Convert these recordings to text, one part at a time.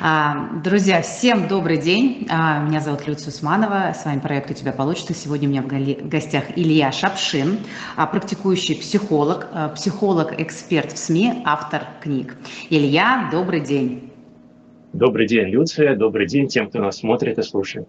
А, друзья, всем добрый день. А, меня зовут Люция Усманова. С вами проект «У тебя получится». Сегодня у меня в гостях Илья Шапшин, а, практикующий психолог, психолог-эксперт в СМИ, автор книг. Илья, добрый день. Добрый день, Люция. Добрый день тем, кто нас смотрит и слушает.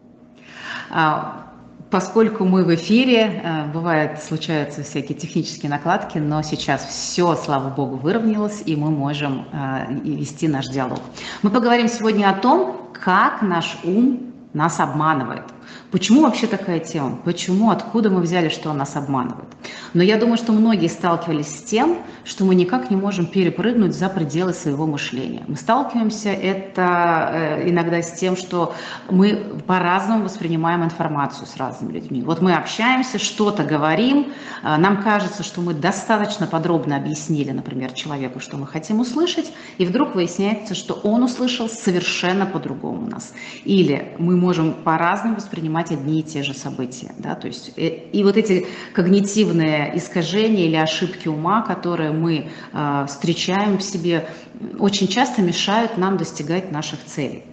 Поскольку мы в эфире, э, бывает, случаются всякие технические накладки, но сейчас все, слава богу, выровнялось, и мы можем э, вести наш диалог. Мы поговорим сегодня о том, как наш ум нас обманывает. Почему вообще такая тема? Почему, откуда мы взяли, что он нас обманывает? Но я думаю, что многие сталкивались с тем, что мы никак не можем перепрыгнуть за пределы своего мышления. Мы сталкиваемся это э, иногда с тем, что мы по-разному воспринимаем информацию с разными людьми. Вот мы общаемся, что-то говорим, э, нам кажется, что мы достаточно подробно объяснили, например, человеку, что мы хотим услышать, и вдруг выясняется, что он услышал совершенно по-другому нас. Или мы можем по-разному воспринимать одни и те же события. Да? То есть, и, э, и вот эти когнитивные искажения или ошибки ума, которые мы э, встречаем в себе, очень часто мешают нам достигать наших целей.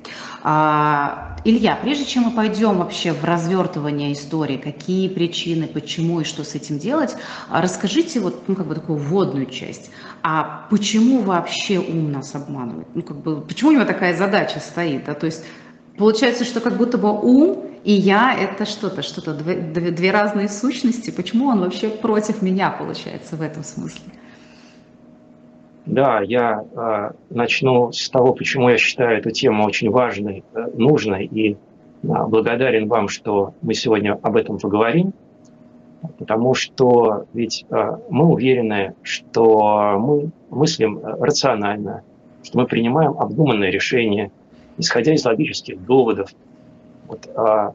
А, Илья, прежде чем мы пойдем вообще в развертывание истории, какие причины, почему и что с этим делать, а расскажите вот ну, как бы такую вводную часть. А почему вообще ум нас обманывает? Ну, как бы, почему у него такая задача стоит? Да? То есть Получается, что как будто бы ум и я – это что-то, что-то, две, две разные сущности. Почему он вообще против меня, получается, в этом смысле? Да, я э, начну с того, почему я считаю эту тему очень важной, э, нужной, и э, благодарен вам, что мы сегодня об этом поговорим, потому что ведь э, мы уверены, что мы мыслим рационально, что мы принимаем обдуманные решения – исходя из логических доводов. Вот, а,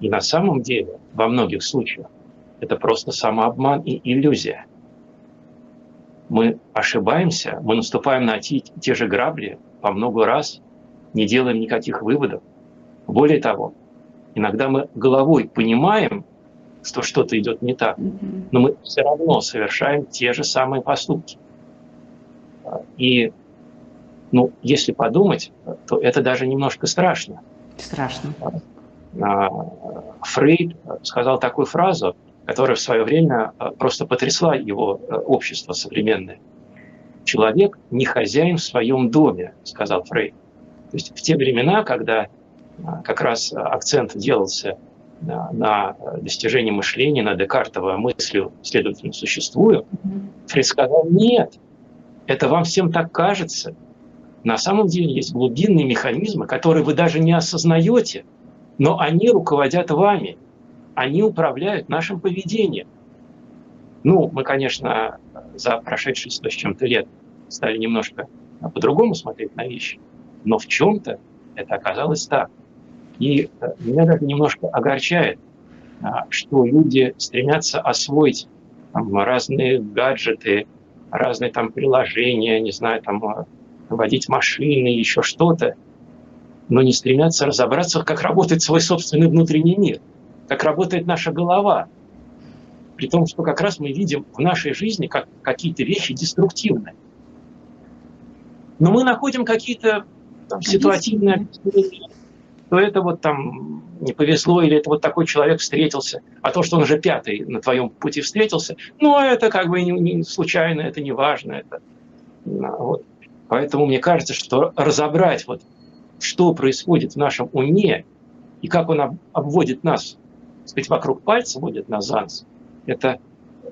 и на самом деле, во многих случаях, это просто самообман и иллюзия. Мы ошибаемся, мы наступаем на те, те же грабли по много раз, не делаем никаких выводов. Более того, иногда мы головой понимаем, что что-то идет не так, но мы все равно совершаем те же самые поступки. И ну, если подумать, то это даже немножко страшно. Страшно. А, Фрейд сказал такую фразу, которая в свое время а, просто потрясла его а, общество современное. Человек не хозяин в своем доме, сказал Фрейд. То есть в те времена, когда как раз акцент делался на достижении мышления, на декартово мыслью, следовательно, существую, Фрейд сказал, нет, это вам всем так кажется, на самом деле есть глубинные механизмы, которые вы даже не осознаете, но они руководят вами, они управляют нашим поведением. Ну, мы, конечно, за прошедшие сто с чем-то лет стали немножко по-другому смотреть на вещи, но в чем-то это оказалось так. И э, меня даже немножко огорчает, а, что люди стремятся освоить там, разные гаджеты, разные там приложения, не знаю, там а, водить машины, еще что-то, но не стремятся разобраться, как работает свой собственный внутренний мир, как работает наша голова. При том, что как раз мы видим в нашей жизни как какие-то вещи деструктивные. Но мы находим какие-то там, ситуативные то это вот там не повезло, или это вот такой человек встретился, а то, что он уже пятый на твоем пути встретился, ну, это как бы не, не случайно, это не важно, это вот. Поэтому мне кажется, что разобрать, вот, что происходит в нашем уме и как он обводит нас, так сказать, вокруг пальца, водит нас за это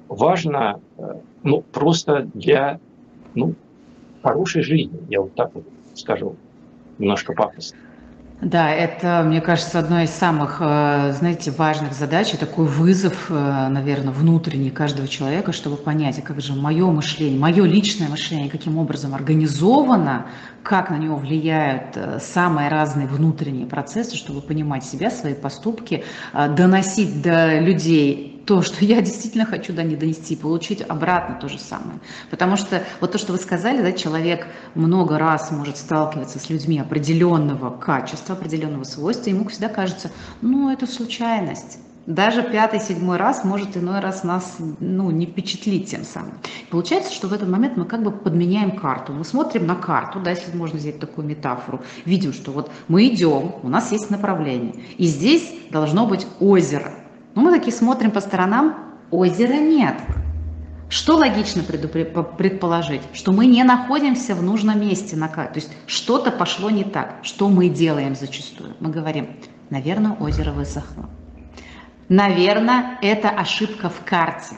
важно э, ну, просто для ну, хорошей жизни, я вот так вот скажу, немножко пафосно. Да, это, мне кажется, одной из самых, э, знаете, важных задач, такой вызов, э, наверное, внутренний каждого человека, чтобы понять, а как же мое мышление, мое личное мышление, каким образом организовано, как на него влияют э, самые разные внутренние процессы, чтобы понимать себя, свои поступки, доносить до людей то, что я действительно хочу до них донести, получить обратно то же самое. Потому что вот то, что вы сказали, да, человек много раз может сталкиваться с людьми определенного качества, определенного свойства, ему всегда кажется, ну, это случайность, Даже пятый, седьмой раз может иной раз нас ну, не впечатлить тем самым. Получается, что в этот момент мы как бы подменяем карту. Мы смотрим на карту, да, если можно взять такую метафору, видим, что вот мы идем, у нас есть направление, и здесь должно быть озеро. Мы такие смотрим по сторонам, озера нет. Что логично предположить? Что мы не находимся в нужном месте на. То есть что-то пошло не так. Что мы делаем зачастую? Мы говорим, наверное, озеро высохло. Наверное, это ошибка в карте.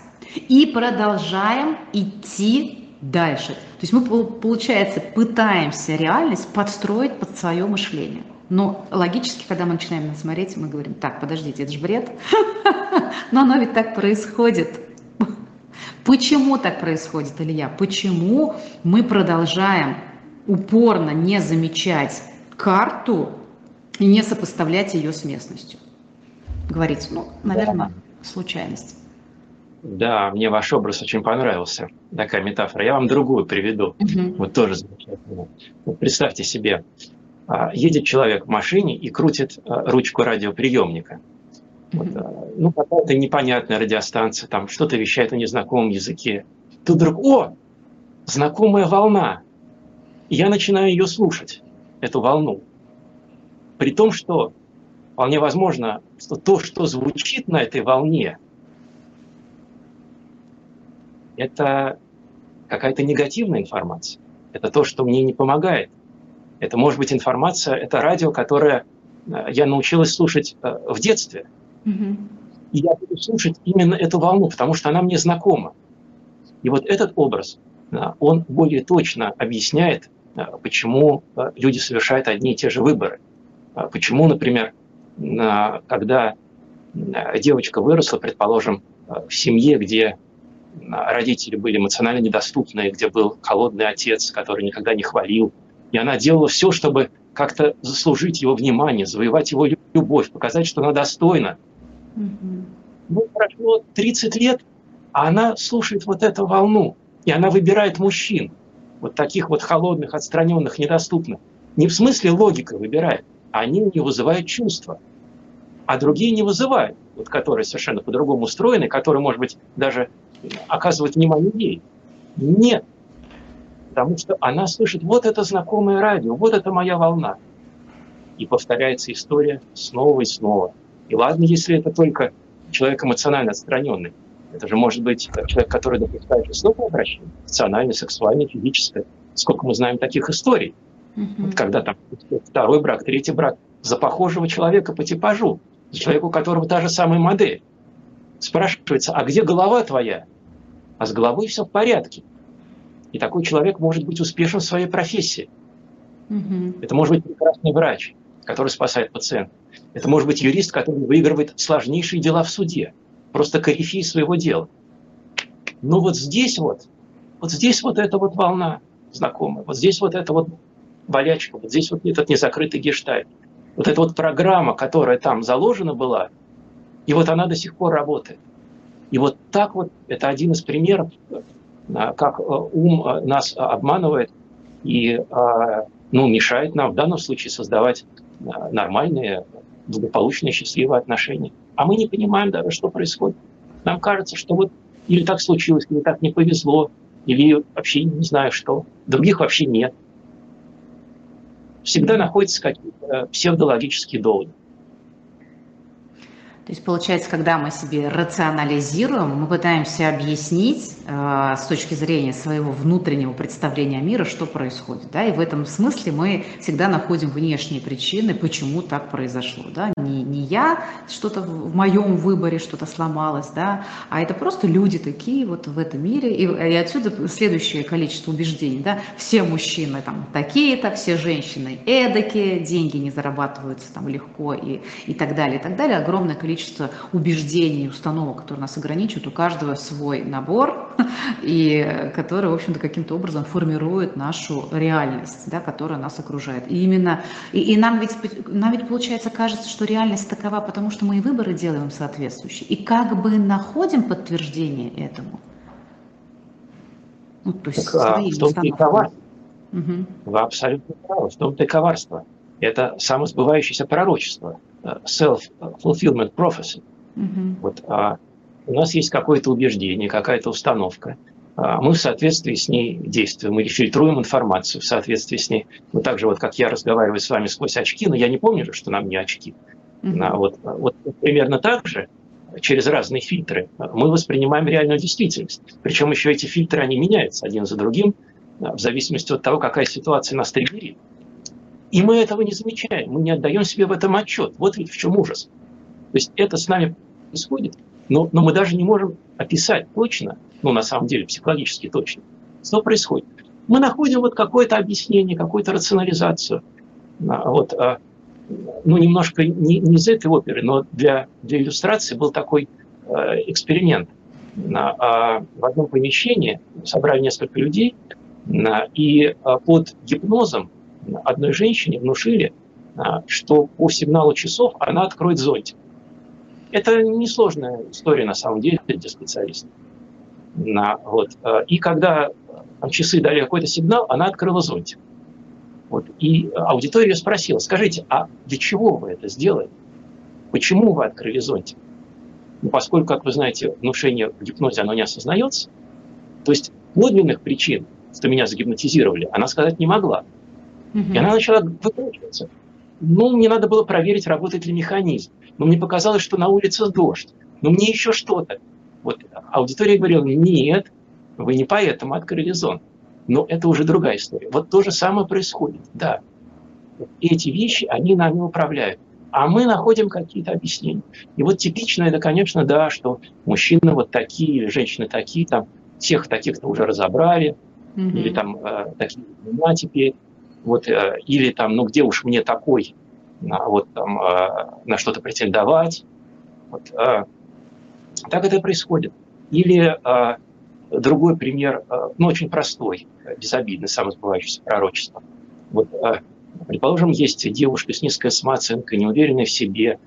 И продолжаем идти дальше. То есть мы, получается, пытаемся реальность подстроить под свое мышление. Но логически, когда мы начинаем смотреть, мы говорим, так, подождите, это же бред. Но оно ведь так происходит. Почему так происходит, Илья? Почему мы продолжаем упорно не замечать карту и не сопоставлять ее с местностью? говорить. Ну, наверное, да. случайность. Да, мне ваш образ очень понравился. Такая метафора. Я вам другую приведу. Угу. Вот тоже замечательно. Вот представьте себе, едет человек в машине и крутит а, ручку радиоприемника. Вот, а, ну, какая-то непонятная радиостанция, там что-то вещает на незнакомом языке. Тут вдруг, о, знакомая волна. И я начинаю ее слушать, эту волну. При том, что Вполне возможно, что то, что звучит на этой волне, это какая-то негативная информация. Это то, что мне не помогает. Это может быть информация, это радио, которое э, я научилась слушать э, в детстве. Mm-hmm. И я буду слушать именно эту волну, потому что она мне знакома. И вот этот образ, э, он более точно объясняет, почему люди совершают одни и те же выборы. Почему, например, когда девочка выросла, предположим, в семье, где родители были эмоционально недоступны, где был холодный отец, который никогда не хвалил, и она делала все, чтобы как-то заслужить его внимание, завоевать его любовь, показать, что она достойна. Mm-hmm. Ну, прошло 30 лет, а она слушает вот эту волну, и она выбирает мужчин, вот таких вот холодных, отстраненных, недоступных. Не в смысле логика выбирает, они у нее вызывают чувства, а другие не вызывают, вот, которые совершенно по-другому устроены, которые, может быть, даже оказывают внимание ей. Нет, потому что она слышит, вот это знакомое радио, вот это моя волна. И повторяется история снова и снова. И ладно, если это только человек эмоционально отстраненный. Это же может быть человек, который допускает жестокое обращение, эмоциональное, сексуальное, физическое. Сколько мы знаем таких историй. Mm-hmm. Вот когда там второй брак, третий брак за похожего человека по типажу, за человека, у которого та же самая модель. Спрашивается, а где голова твоя? А с головой все в порядке. И такой человек может быть успешен в своей профессии. Mm-hmm. Это может быть прекрасный врач, который спасает пациента. Это может быть юрист, который выигрывает сложнейшие дела в суде. Просто корифей своего дела. Но вот здесь вот, вот здесь вот эта вот волна знакомая, вот здесь вот эта вот болячка, вот здесь вот этот незакрытый гештальт. Вот эта вот программа, которая там заложена была, и вот она до сих пор работает. И вот так вот, это один из примеров, как а, ум а, нас обманывает и ну, мешает нам в данном случае создавать нормальные, благополучные, счастливые отношения. А мы не понимаем даже, что происходит. Нам кажется, что вот или так случилось, или так не повезло, или вообще не знаю что. Других вообще нет всегда находятся какие-то псевдологические доводы. То есть получается, когда мы себе рационализируем, мы пытаемся объяснить э, с точки зрения своего внутреннего представления о мире, что происходит. Да? И в этом смысле мы всегда находим внешние причины, почему так произошло. Да? Не, не я, что-то в моем выборе что-то сломалось, да? а это просто люди такие вот в этом мире. И, и отсюда следующее количество убеждений. Да? Все мужчины там такие-то, все женщины эдакие, деньги не зарабатываются там легко и, и так далее, и так далее. Огромное количество количество убеждений, установок, которые нас ограничивают, у каждого свой набор, и который, в общем-то, каким-то образом формирует нашу реальность, да, которая нас окружает. И именно, и, и нам, ведь, нам ведь, получается, кажется, что реальность такова, потому что мы и выборы делаем соответствующие, и как бы находим подтверждение этому. Ну, то есть так, а, в том-то и коварство. Угу. Вы абсолютно правы. В том-то и коварство. Это самосбывающееся пророчество self-fulfillment prophecy. Угу. Вот, а, у нас есть какое-то убеждение, какая-то установка. А, мы в соответствии с ней действуем или фильтруем информацию в соответствии с ней. Ну, так же, вот как я разговариваю с вами сквозь очки, но я не помню, что нам не очки. Mm-hmm. А, вот, вот примерно так же через разные фильтры мы воспринимаем реальную действительность. Причем еще эти фильтры, они меняются один за другим в зависимости от того, какая ситуация нас триггерит. И мы этого не замечаем, мы не отдаем себе в этом отчет. Вот ведь в чем ужас. То есть это с нами происходит, но, но мы даже не можем описать точно, ну на самом деле психологически точно, что происходит. Мы находим вот какое-то объяснение, какую-то рационализацию. Вот, а, ну, немножко не, не из этой оперы, но для, для иллюстрации был такой э, эксперимент. А, в одном помещении собрали несколько людей, и а, под гипнозом одной женщине внушили, что по сигналу часов она откроет зонтик. Это несложная история на самом деле для специалистов. На, вот. Э, и когда там, часы дали какой-то сигнал, она открыла зонтик. Вот. И аудитория спросила, скажите, а для чего вы это сделали? Почему вы открыли зонтик? Ну, поскольку, как вы знаете, внушение в гипнозе, оно не осознается, то есть подлинных причин, что меня загипнотизировали, она сказать не могла. Угу. И она начала выкручиваться. Ну, мне надо было проверить, работает ли механизм. Но мне показалось, что на улице дождь. Но мне еще что-то. Вот аудитория говорила, нет, вы не поэтому открыли зон. Но это уже другая история. Вот то же самое происходит, да. эти вещи, они нами управляют. А мы находим какие-то объяснения. И вот типично это, конечно, да, что мужчины вот такие, женщины такие, там, всех таких-то уже разобрали, mm-hmm. или там э, такие имена теперь, вот, э, или там, ну где уж мне такой, вот там э, на что-то претендовать. Вот, э, так это происходит. Или другой пример, ну, очень простой, безобидный, самосбывающийся пророчество. Вот, предположим, есть девушка с низкой самооценкой, неуверенная в себе,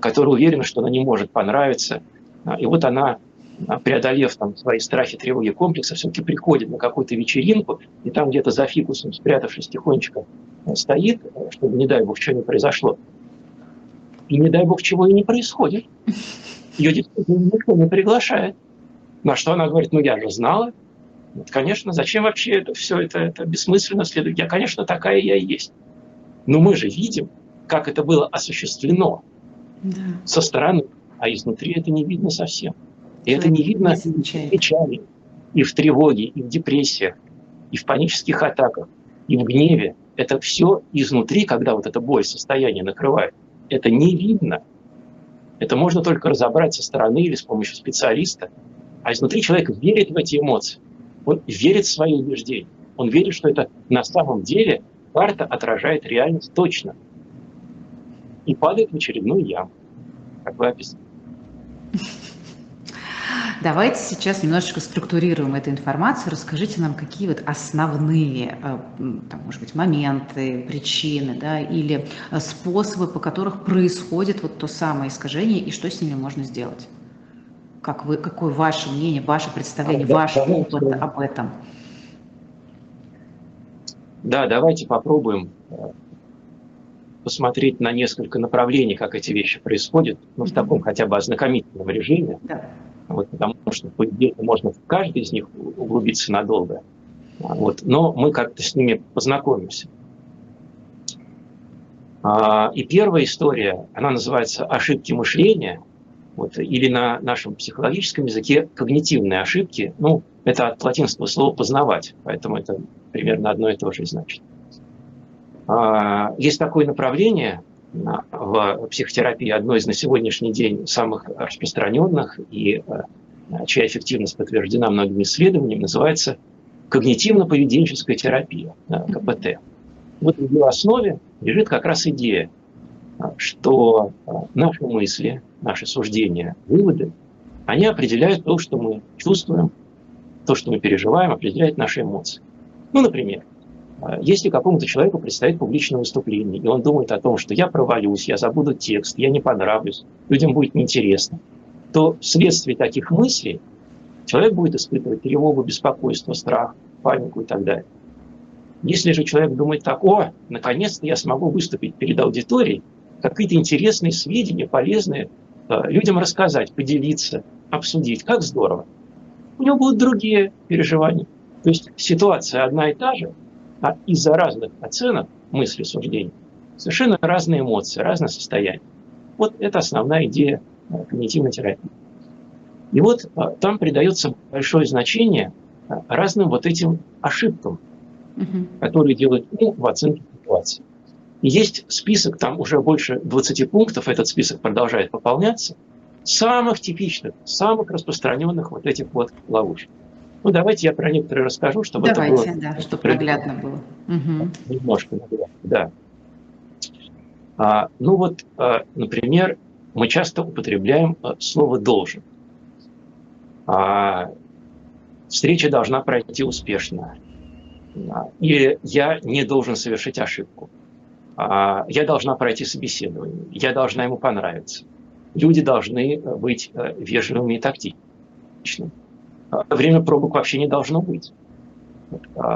которая уверена, что она не может понравиться. И вот она, преодолев там, свои страхи, тревоги, комплексы, все-таки приходит на какую-то вечеринку, и там где-то за фикусом, спрятавшись тихонечко, стоит, чтобы, не дай бог, что не произошло. И не дай бог, чего и не происходит. Ее действительно никто не приглашает. На что она говорит, ну я же знала. Вот, конечно, зачем вообще это все это, это бессмысленно следует? Я, конечно, такая я и есть. Но мы же видим, как это было осуществлено да. со стороны, а изнутри это не видно совсем. И это не видно в печали, и в тревоге, и в депрессиях, и в панических атаках, и в гневе. Это все изнутри, когда вот эта боль, состояние накрывает. Это не видно. Это можно только разобрать со стороны или с помощью специалиста. А изнутри человек верит в эти эмоции. Он верит в свои убеждения. Он верит, что это на самом деле карта отражает реальность точно. И падает в очередную яму, как вы описали. Давайте сейчас немножечко структурируем эту информацию. Расскажите нам, какие вот основные, э, там, может быть, моменты, причины, да, или э, способы, по которых происходит вот то самое искажение, и что с ними можно сделать? Как вы, какое ваше мнение, ваше представление, а, ваш да, опыт да. об этом? Да, давайте попробуем посмотреть на несколько направлений, как эти вещи происходят, ну, в таком хотя бы ознакомительном режиме. Да. Вот, потому что, по идее, можно в каждый из них углубиться надолго. Вот, но мы как-то с ними познакомимся. А, и первая история, она называется «Ошибки мышления», вот, или на нашем психологическом языке когнитивные ошибки. Ну, это от латинского слова «познавать», поэтому это примерно одно и то же значит. А, есть такое направление – в психотерапии одно из на сегодняшний день самых распространенных и э, чья эффективность подтверждена многими исследованиями, называется когнитивно-поведенческая терапия, КПТ. Вот в ее основе лежит как раз идея, что наши мысли, наши суждения, выводы, они определяют то, что мы чувствуем, то, что мы переживаем, определяет наши эмоции. Ну, например, а если какому-то человеку предстоит публичное выступление, и он думает о том, что я провалюсь, я забуду текст, я не понравлюсь, людям будет неинтересно, то вследствие таких мыслей человек будет испытывать тревогу, беспокойство, страх, панику и так далее. Если же человек думает так, о, наконец-то я смогу выступить перед аудиторией, какие-то интересные сведения, полезные, людям рассказать, поделиться, обсудить, как здорово, у него будут другие переживания. То есть ситуация одна и та же, а из-за разных оценок, мысли, суждений, совершенно разные эмоции, разное состояние. Вот это основная идея э, когнитивной терапии. И вот э, там придается большое значение э, разным вот этим ошибкам, угу. которые делают ум в оценке ситуации. И есть список, там уже больше 20 пунктов, этот список продолжает пополняться, самых типичных, самых распространенных вот этих вот ловушек. Ну, давайте я про некоторые расскажу, чтобы давайте, это было... да, чтобы наглядно было. Угу. Немножко да. А, ну вот, а, например, мы часто употребляем а, слово «должен». А, встреча должна пройти успешно. А, или я не должен совершить ошибку. А, я должна пройти собеседование. Я должна ему понравиться. Люди должны быть э, вежливыми и тактичными. Время пробок вообще не должно быть.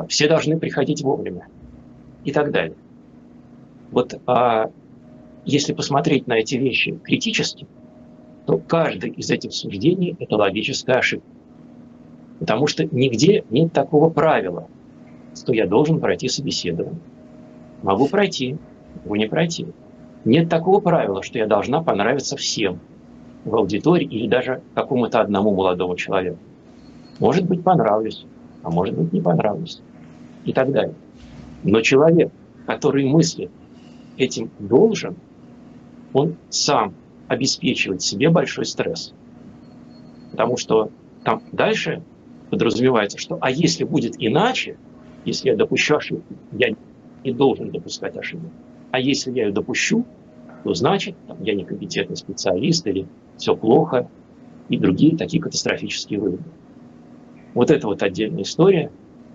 Все должны приходить вовремя. И так далее. Вот если посмотреть на эти вещи критически, то каждый из этих суждений – это логическая ошибка. Потому что нигде нет такого правила, что я должен пройти собеседование. Могу пройти, могу не пройти. Нет такого правила, что я должна понравиться всем в аудитории или даже какому-то одному молодому человеку. Может быть, понравлюсь, а может быть, не понравлюсь. И так далее. Но человек, который мыслит этим должен – он сам обеспечивает себе большой стресс. Потому что там дальше подразумевается, что а если будет иначе, если я допущу ошибку, я не должен допускать ошибку. А если я ее допущу, то значит, там, я некомпетентный специалист или все плохо, и другие такие катастрофические выводы. Вот это вот отдельная история.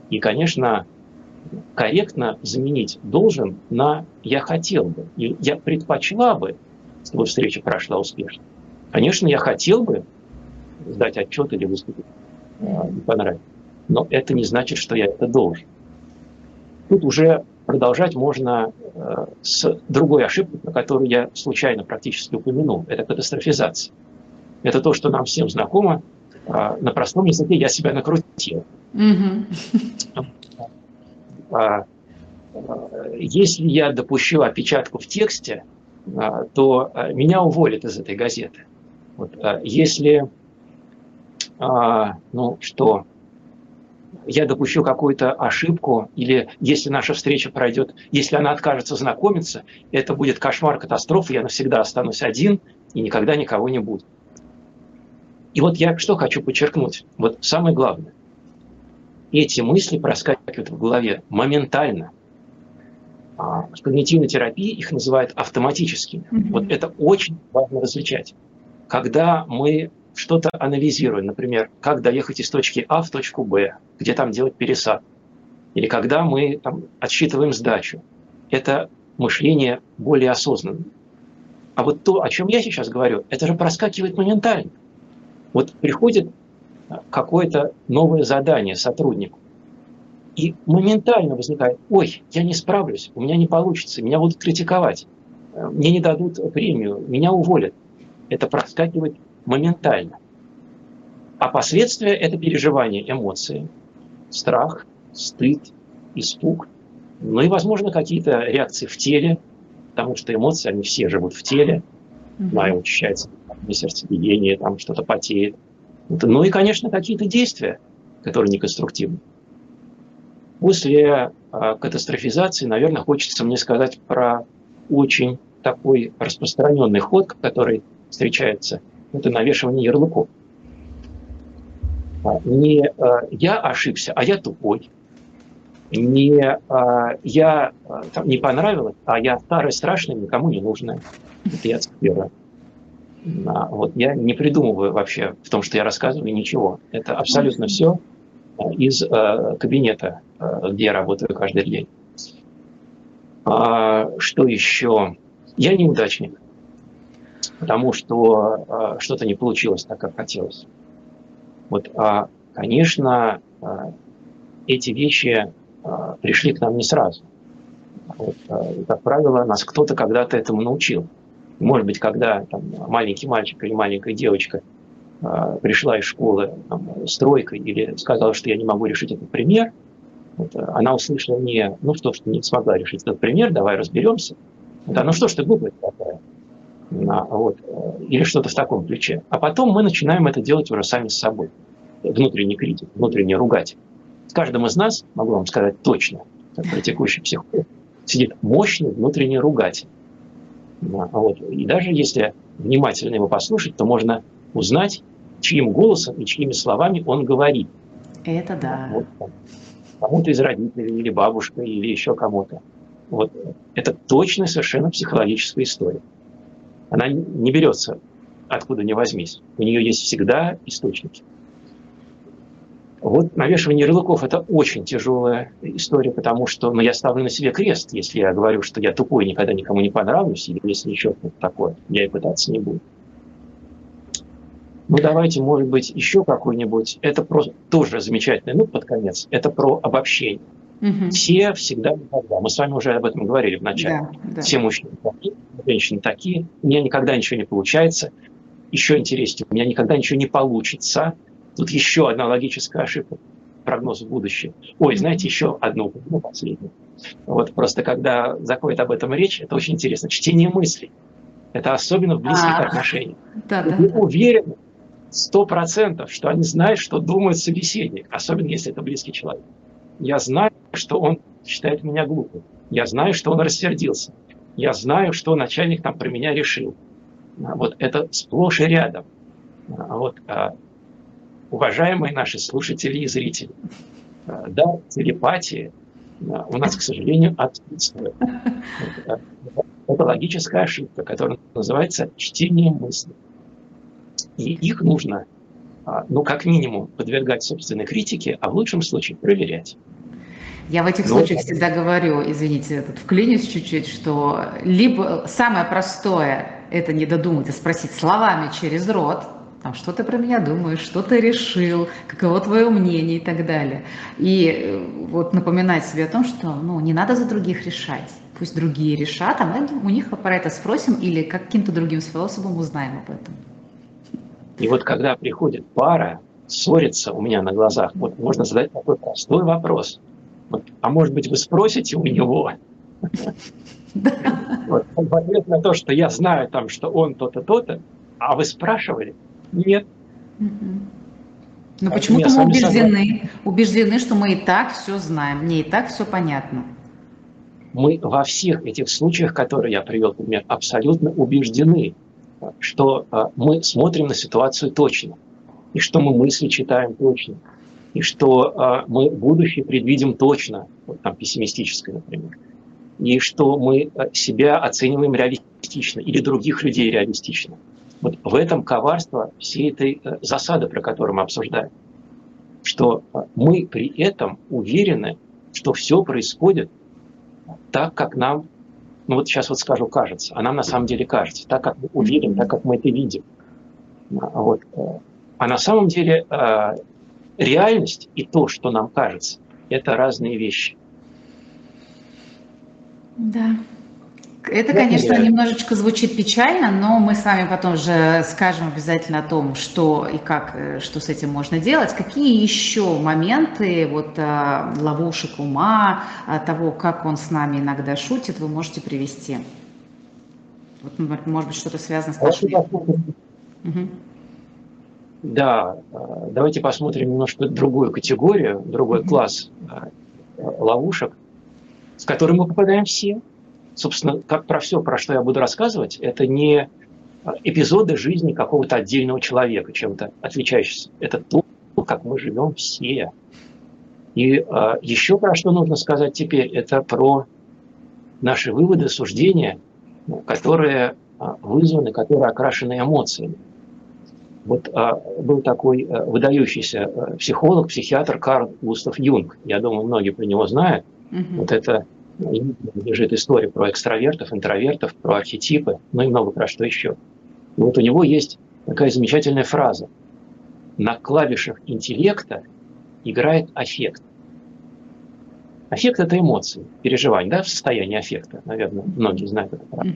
И, конечно, корректно заменить должен на я хотел бы. И я предпочла бы, чтобы встреча прошла успешно. Конечно, я хотел бы сдать отчет или выступить не понравилось. Но это не значит, что я это должен. Тут уже продолжать можно э, с другой ошибкой, на которую я случайно практически упомянул. Это катастрофизация. Это то, что нам всем знакомо. Э, на простом языке я себя накрутил. Mm-hmm. Если я допущу опечатку в тексте, а, то а, меня уволят из этой газеты. Вот, а, если, ну что, я допущу какую-то ошибку, или если наша встреча пройдет, если она откажется знакомиться, это будет кошмар, катастрофа, я навсегда останусь один и никогда никого не буду. И вот я что хочу подчеркнуть, вот самое главное, эти мысли проскакивают в голове моментально – в когнитивной терапии их называют автоматическими. Mm-hmm. Вот это очень важно различать. Когда мы что-то анализируем, например, как доехать из точки А в точку Б, где там делать пересад, или когда мы там, отсчитываем сдачу, это мышление более осознанное. А вот то, о чем я сейчас говорю, это же проскакивает моментально. Вот приходит какое-то новое задание сотруднику, и моментально возникает, ой, я не справлюсь, у меня не получится, меня будут критиковать, э, мне не дадут премию, меня уволят. Это проскакивает моментально. А последствия – это переживание, эмоции, страх, стыд, испуг, ну и, возможно, какие-то реакции в теле, потому что эмоции, они все живут в теле, mm-hmm. Учащается сердцебиение, там что-то потеет. Ну и, конечно, какие-то действия, которые неконструктивны. После а, катастрофизации, наверное, хочется мне сказать про очень такой распространенный ход, который встречается. Это навешивание ярлыков. А, не а, я ошибся, а я тупой. Не я там, не понравилось, а я старая, страшная, никому не нужная. Это я цитирую. Вот я не придумываю вообще в том, что я рассказываю, ничего. Это абсолютно все из э, кабинета, э, где я работаю каждый день. А, что еще? Я неудачник, потому что э, что-то не получилось так, как хотелось. Вот, а, конечно, эти вещи пришли к нам не сразу. Вот, как правило, нас кто-то когда-то этому научил. Может быть, когда там, маленький мальчик или маленькая девочка э, пришла из школы там, с тройкой или сказала, что я не могу решить этот пример, вот, она услышала не, ну что, что не смогла решить этот пример, давай разберемся. Да, ну что ж ты глупая такая. А, вот, или что-то в таком ключе. А потом мы начинаем это делать уже сами с собой. Внутренний критик, внутренний ругатель. В каждом из нас, могу вам сказать точно, как практикующий психолог, сидит мощный внутренний ругатель. А вот. И даже если внимательно его послушать, то можно узнать, чьим голосом и чьими словами он говорит. Это да. Вот, кому-то из родителей, или бабушка, или еще кому-то. Вот. Это точно совершенно психологическая история. Она не берется откуда ни возьмись. У нее есть всегда источники. Вот навешивание ярлыков – это очень тяжелая история, потому что ну, я ставлю на себе крест, если я говорю, что я тупой, никогда никому не понравлюсь, или если еще что-то такое, я и пытаться не буду. Ну, давайте, может быть, еще какой-нибудь. Это просто тоже замечательный, ну, под конец. Это про обобщение. Угу. Все всегда никогда. Мы с вами уже об этом говорили в начале. Да, да. Все мужчины такие, женщины такие. У меня никогда ничего не получается. Еще интереснее, у меня никогда ничего не получится. Тут еще одна логическая ошибка. Прогноз в будущее. Ой, знаете, еще одну, ну, последнюю. Вот просто когда заходит об этом речь, это очень интересно. Чтение мыслей. Это особенно в близких а, отношениях. Да, да, да. уверены сто процентов, что они знают, что думает собеседник, особенно если это близкий человек. Я знаю, что он считает меня глупым. Я знаю, что он рассердился. Я знаю, что начальник там про меня решил. Вот это сплошь и рядом. Вот а, уважаемые наши слушатели и зрители, э, да, телепатия э, у нас, к сожалению, отсутствует. Это логическая ошибка, которая называется чтение мыслей. И их нужно, а, ну, как минимум, подвергать собственной критике, а в лучшем случае проверять. Я в этих Но... случаях всегда говорю, извините, тут вклинюсь чуть-чуть, что либо самое простое – это не додумать, а спросить словами через рот, там, что ты про меня думаешь, что ты решил, каково твое мнение и так далее. И э, вот напоминать себе о том, что ну, не надо за других решать. Пусть другие решат, а мы у них про это спросим или каким-то другим способом узнаем об этом. И вот когда приходит пара, ссорится у меня на глазах, вот можно задать такой простой вопрос. Вот, а может быть, вы спросите у него? Вот, в ответ на то, что я знаю там, что он то-то, то-то, а вы спрашивали, нет. Но почему-то мы убеждены, убеждены, что мы и так все знаем, мне и так все понятно. Мы во всех этих случаях, которые я привел пример, абсолютно убеждены, что а, мы смотрим на ситуацию точно, и что мы мысли читаем точно, и что а, мы будущее предвидим точно, вот там пессимистическое, например, и что мы а, себя оцениваем реалистично или других людей реалистично. Вот в этом коварство всей этой э, засады, про которую мы обсуждаем. Что э, мы при этом уверены, что все происходит так, как нам, ну вот сейчас вот скажу, кажется, а нам на самом деле кажется, так, как мы уверены, так, как мы это видим. А вот. Э, а на самом деле реальность и то, что нам кажется, это разные вещи. Да. Это, конечно, немножечко звучит печально, но мы с вами потом же скажем обязательно о том, что и как, э, что с этим можно делать. Какие еще моменты вот э, ловушек ума, э, того, как он с нами иногда шутит, вы можете привести? Вот, может быть, что-то связано с. Угу. Да, давайте посмотрим немножко другую категорию, другой угу. класс ловушек, с которым мы попадаем все собственно, как про все, про что я буду рассказывать, это не эпизоды жизни какого-то отдельного человека, чем-то отличающегося. Это то, как мы живем все. И а, еще про что нужно сказать теперь, это про наши выводы, суждения, которые а, вызваны, которые окрашены эмоциями. Вот а, был такой а, выдающийся а, психолог, психиатр Карл Густав Юнг. Я думаю, многие про него знают. Угу. Вот это лежит история про экстравертов, интровертов, про архетипы, ну и много про что еще. И вот у него есть такая замечательная фраза. На клавишах интеллекта играет аффект. Аффект – это эмоции, переживания, да, в состоянии аффекта. Наверное, многие знают это правда.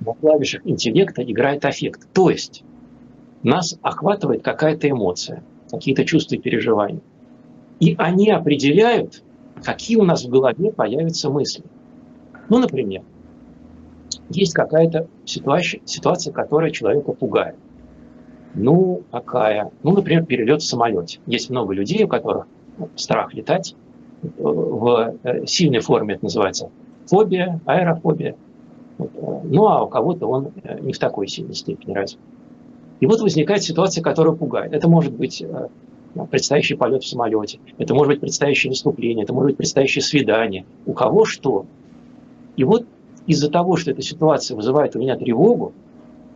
на клавишах интеллекта играет аффект. То есть нас охватывает какая-то эмоция, какие-то чувства и переживания. И они определяют, какие у нас в голове появятся мысли. Ну, например, есть какая-то ситуация, ситуация, которая человека пугает. Ну, какая? Ну, например, перелет в самолете. Есть много людей, у которых страх летать. В э, сильной форме это называется фобия, аэрофобия. Э, ну, а у кого-то он э, не в такой сильной степени развит. И вот возникает ситуация, которая пугает. Это может быть предстоящий полет в самолете, это может быть предстоящее выступление, это может быть предстоящее свидание. У кого что. И вот из-за того, что эта ситуация вызывает у меня тревогу,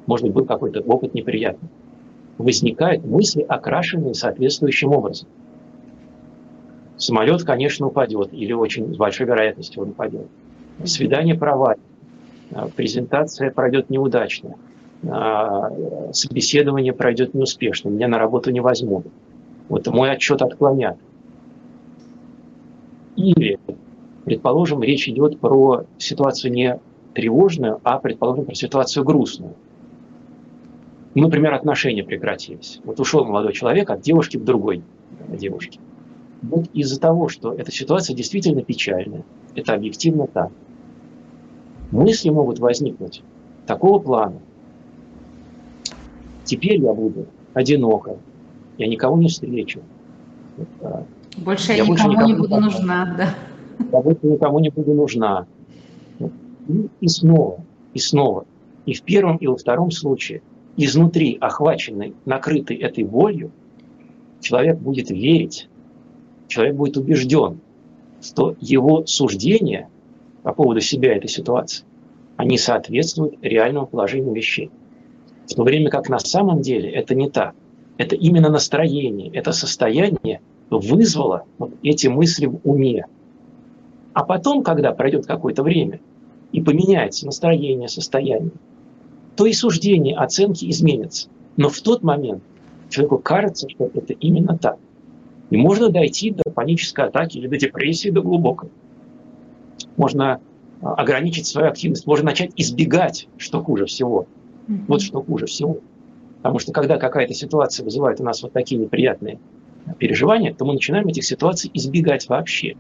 может быть, был какой-то опыт неприятный, возникают мысли, окрашенные соответствующим образом. Самолет, конечно, упадет, или очень с большой вероятностью он упадет. Свидание провалит, а, презентация пройдет неудачно, а, собеседование пройдет неуспешно, меня на работу не возьмут. Вот мой отчет отклонят. Или, предположим, речь идет про ситуацию не тревожную, а, предположим, про ситуацию грустную. Например, отношения прекратились. Вот ушел молодой человек от девушки к другой девушке. Вот из-за того, что эта ситуация действительно печальная, это объективно так, мысли могут возникнуть такого плана. Теперь я буду одинока, я никого не встречу. Больше я, я никому, никому не буду нужна, да. Я больше никому не буду нужна. И, и снова, и снова. И в первом, и во втором случае – изнутри охваченный, накрытый этой болью, человек будет верить, человек будет убежден, что его суждения по поводу себя этой ситуации, они соответствуют реальному положению вещей. В то время как на самом деле это не так. Это именно настроение, это состояние вызвало вот эти мысли в уме. А потом, когда пройдет какое-то время и поменяется настроение, состояние, то и суждение, оценки изменятся. Но в тот момент человеку кажется, что это именно так. И можно дойти до панической атаки или до депрессии, до глубокой. Можно а, ограничить свою активность, можно начать избегать, что хуже всего. Вот что хуже всего. Потому что когда какая-то ситуация вызывает у нас вот такие неприятные переживания, то мы начинаем этих ситуаций избегать вообще.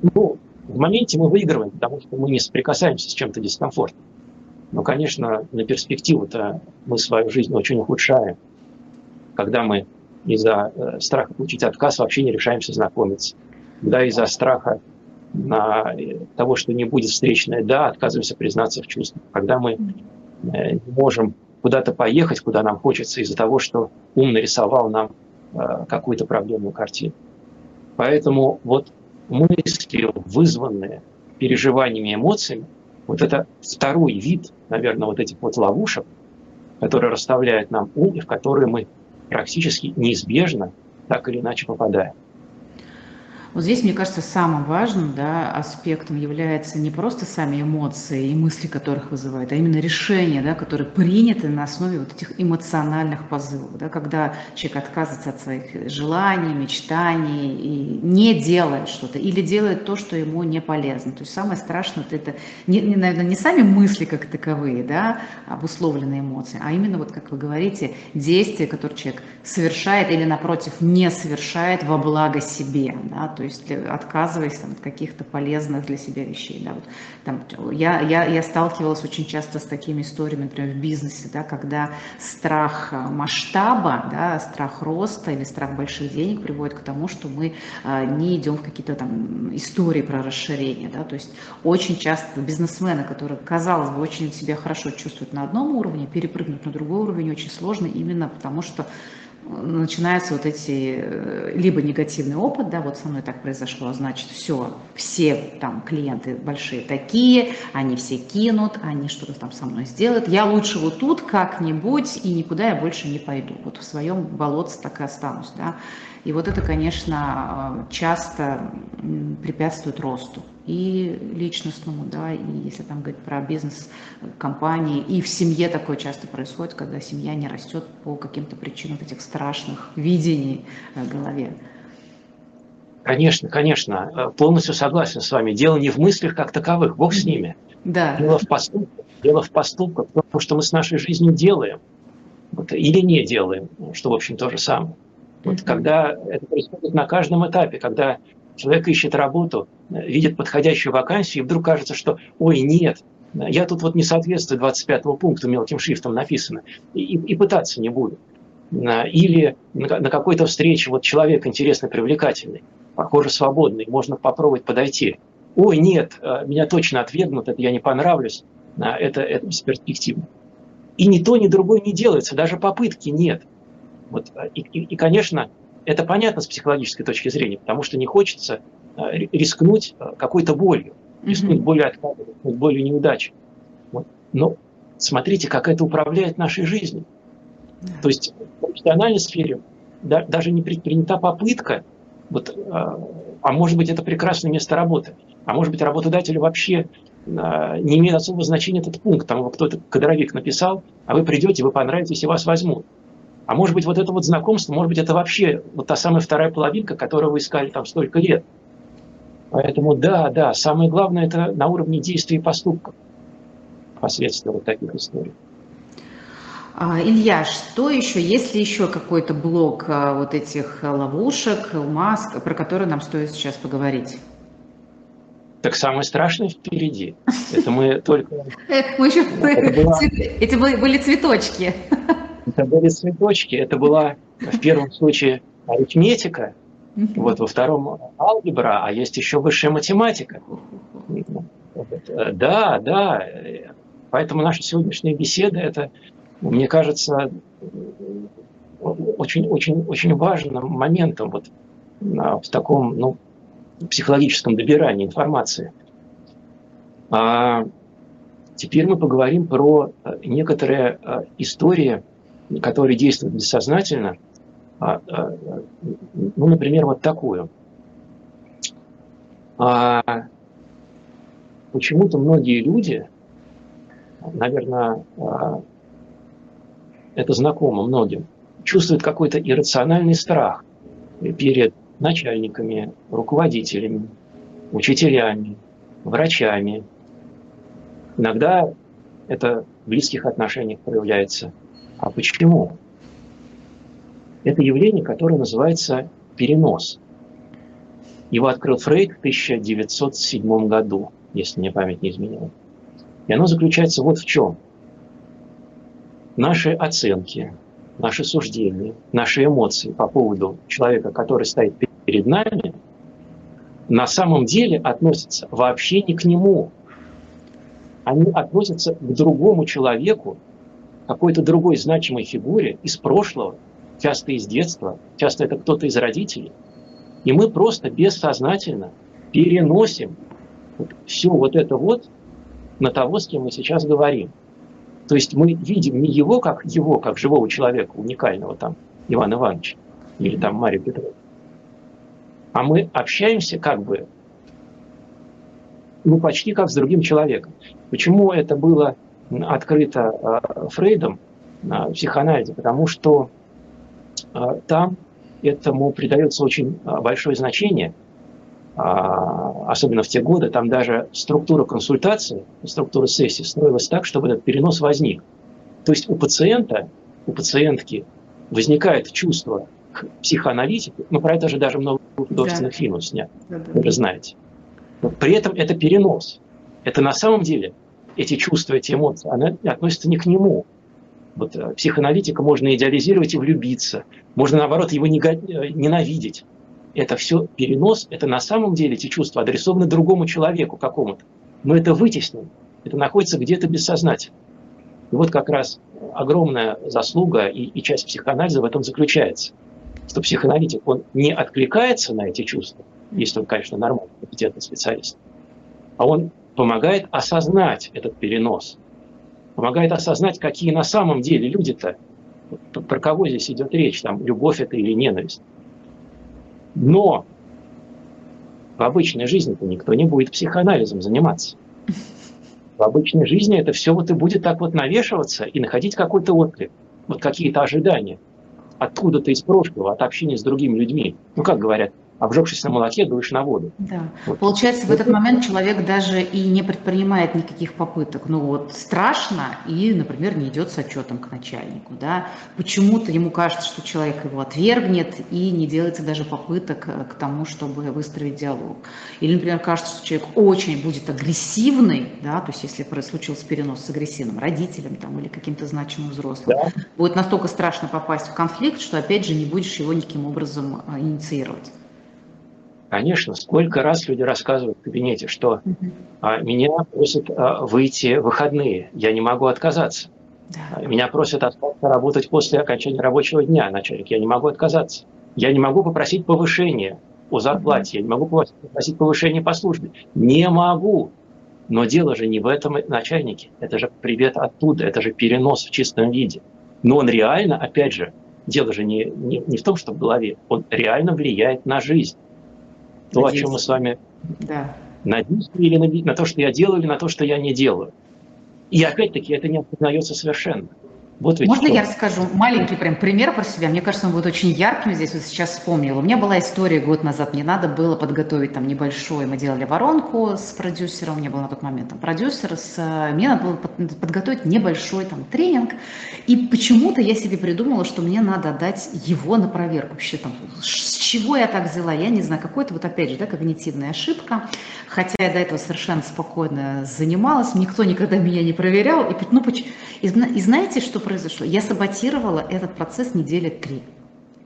Ну, в моменте мы выигрываем, потому что мы не соприкасаемся с чем-то дискомфортным. Но, конечно, на перспективу-то мы свою жизнь очень ухудшаем, когда мы из-за э, страха получить отказ вообще не решаемся знакомиться, когда из-за страха на э, того, что не будет встречное «да», отказываемся признаться в чувствах, когда мы э, не можем куда-то поехать, куда нам хочется, из-за того, что ум нарисовал нам какую-то проблемную картину. Поэтому вот мысли, вызванные переживаниями, эмоциями, вот это второй вид, наверное, вот этих вот ловушек, которые расставляют нам ум, и в которые мы практически неизбежно так или иначе попадаем. Вот здесь, мне кажется, самым важным да, аспектом является не просто сами эмоции и мысли, которых вызывают, а именно решения, да, которые приняты на основе вот этих эмоциональных позывов. Да, когда человек отказывается от своих желаний, мечтаний и не делает что-то, или делает то, что ему не полезно. То есть самое страшное вот это, не, не, наверное, не сами мысли как таковые, да, обусловленные эмоции, а именно, вот как вы говорите, действия, которые человек совершает или, напротив, не совершает во благо себе. Да, то есть отказываясь там, от каких-то полезных для себя вещей. Да, вот, там, я, я, я сталкивалась очень часто с такими историями, например, в бизнесе, да, когда страх э, масштаба, да, страх роста или страх больших денег приводит к тому, что мы а, не идем в какие-то там истории про расширение. Да, то есть очень часто бизнесмены, которые, казалось бы, очень себя хорошо чувствуют на одном уровне, перепрыгнуть на другой уровень очень сложно именно потому, что начинаются вот эти, э, либо негативный опыт, да, вот со мной так произошло, значит, все, все там клиенты большие такие, они все кинут, они что-то там со мной сделают, я лучше вот тут как-нибудь и никуда я больше не пойду, вот в своем болотце так и останусь, да, и вот это, конечно, часто препятствует росту и личностному, да, и если там говорить про бизнес компании, и в семье такое часто происходит, когда семья не растет по каким-то причинам этих страшных видений в голове. Конечно, конечно, полностью согласен с вами. Дело не в мыслях как таковых, Бог с ними. Да. Дело в поступках. Дело в поступках, потому что мы с нашей жизнью делаем вот, или не делаем, что, в общем, то же самое. Вот mm-hmm. когда это происходит на каждом этапе, когда человек ищет работу, видит подходящую вакансию, и вдруг кажется, что «Ой, нет, я тут вот не соответствую 25 пункту, мелким шрифтом написано, и, и пытаться не буду». Или на какой-то встрече вот человек интересный, привлекательный, похоже, свободный, можно попробовать подойти. «Ой, нет, э, меня точно отвергнут, это я не понравлюсь, это, это бесперспективно». И ни то, ни другое не делается, даже попытки нет. Вот, э, и, и, и, конечно, это понятно с психологической точки зрения, потому что не хочется э, рискнуть э, какой-то болью, рискнуть mm-hmm. болью отказа, рискнуть болью неудачи. Вот. Но смотрите, как это управляет нашей жизнью. Yeah. То есть в профессиональной сфере да, даже не предпринята попытка, вот, а, а может быть это прекрасное место работы, а может быть работодателю вообще а, не имеет особого значения этот пункт, там кто-то кадровик написал, а вы придете, вы понравитесь и вас возьмут. А может быть, вот это вот знакомство, может быть, это вообще вот та самая вторая половинка, которую вы искали там столько лет. Поэтому да, да, самое главное это на уровне действий и поступков последствия вот таких историй. А, Илья, что еще, есть ли еще какой-то блок а, вот этих ловушек, маск, про которые нам стоит сейчас поговорить? Так самое страшное впереди. Это мы только... Мы еще... Эти были цветочки. Это были цветочки, это была в первом случае арифметика, вот во втором алгебра, а есть еще высшая математика. Да, да. Поэтому наша сегодняшняя беседа это, мне кажется, очень, очень, очень важным моментом вот в таком ну, психологическом добирании информации. А теперь мы поговорим про некоторые истории которые действуют бессознательно, а, а, ну, например, вот такую. А, почему-то многие люди, наверное, это знакомо многим, чувствуют какой-то иррациональный страх перед начальниками, руководителями, учителями, врачами. Иногда это в близких отношениях проявляется – а почему? Это явление, которое называется перенос. Его открыл Фрейд в 1907 году, если мне память не изменяет. И оно заключается вот в чем. Наши оценки, наши суждения, наши эмоции по поводу человека, который стоит перед нами, на самом деле относятся вообще не к нему. Они относятся к другому человеку, какой-то другой значимой фигуре из прошлого, часто из детства, часто это кто-то из родителей. И мы просто бессознательно переносим все вот это вот на того, с кем мы сейчас говорим. То есть мы видим не его как его, как живого человека, уникального там Ивана Ивановича или там Марию Петровну, а мы общаемся как бы ну, почти как с другим человеком. Почему это было открыто э, Фрейдом в психоанализе, потому что э, там этому придается очень э, большое значение, особенно в те годы, там даже структура консультации, структура сессии строилась так, чтобы этот перенос возник. То есть у пациента, у пациентки возникает чувство к психоаналитику, ну, про это же даже много художественных да. фильмов снят, да, да. вы же знаете. Но при этом это перенос. Это на самом деле эти чувства, эти эмоции, она относится не к нему. Вот э, психоаналитика можно идеализировать и влюбиться, можно, наоборот, его э, ненавидеть. Это все перенос, это на самом деле эти чувства адресованы другому человеку какому-то. Но это вытеснено, это находится где-то бессознательно. И вот как раз огромная заслуга и, и часть психоанализа в этом заключается. Что психоаналитик, он не откликается на эти чувства, если он, конечно, нормальный, компетентный специалист, а он помогает осознать этот перенос, помогает осознать, какие на самом деле люди-то, про кого здесь идет речь, там, любовь это или ненависть. Но в обычной жизни-то никто не будет психоанализом заниматься. В обычной жизни это все вот и будет так вот навешиваться и находить какой-то отклик, вот какие-то ожидания откуда-то из прошлого, от общения с другими людьми. Ну, как говорят, обжегшись на молоке, дуешь на воду. Да. Вот. Получается, в этот момент человек даже и не предпринимает никаких попыток. Ну вот страшно и, например, не идет с отчетом к начальнику. Да? Почему-то ему кажется, что человек его отвергнет и не делается даже попыток э, к тому, чтобы выстроить диалог. Или, например, кажется, что человек очень будет агрессивный, да, то есть если случился перенос с агрессивным родителем там, или каким-то значимым взрослым, да. будет настолько страшно попасть в конфликт, что опять же не будешь его никаким образом э, инициировать. Конечно, сколько раз люди рассказывают в кабинете, что а, меня просят а, выйти в выходные, я не могу отказаться. Да. Меня просят остаться работать после окончания рабочего дня, начальник, я не могу отказаться. Я не могу попросить повышения по зарплате, я не могу попросить повышения по службе. Не могу. Но дело же не в этом начальнике. Это же привет оттуда, это же перенос в чистом виде. Но он реально, опять же, дело же не, не, не в том, что в голове, он реально влияет на жизнь то, о чем мы с вами да. на действие или на, на то, что я делаю, или на то, что я не делаю. И опять-таки это не осознается совершенно. Вот Можно что. я расскажу маленький прям пример про себя? Мне кажется, он будет очень ярким здесь. Вот сейчас вспомнила. У меня была история год назад. Мне надо было подготовить там небольшой. Мы делали воронку с продюсером. У меня был на тот момент там продюсер. С, мне надо было подготовить небольшой там тренинг. И почему-то я себе придумала, что мне надо отдать его на проверку. Вообще там, с чего я так взяла, я не знаю. Какой-то вот опять же, да, когнитивная ошибка. Хотя я до этого совершенно спокойно занималась. Никто никогда меня не проверял. И, ну, и, и знаете, что произошло? Я саботировала этот процесс недели три.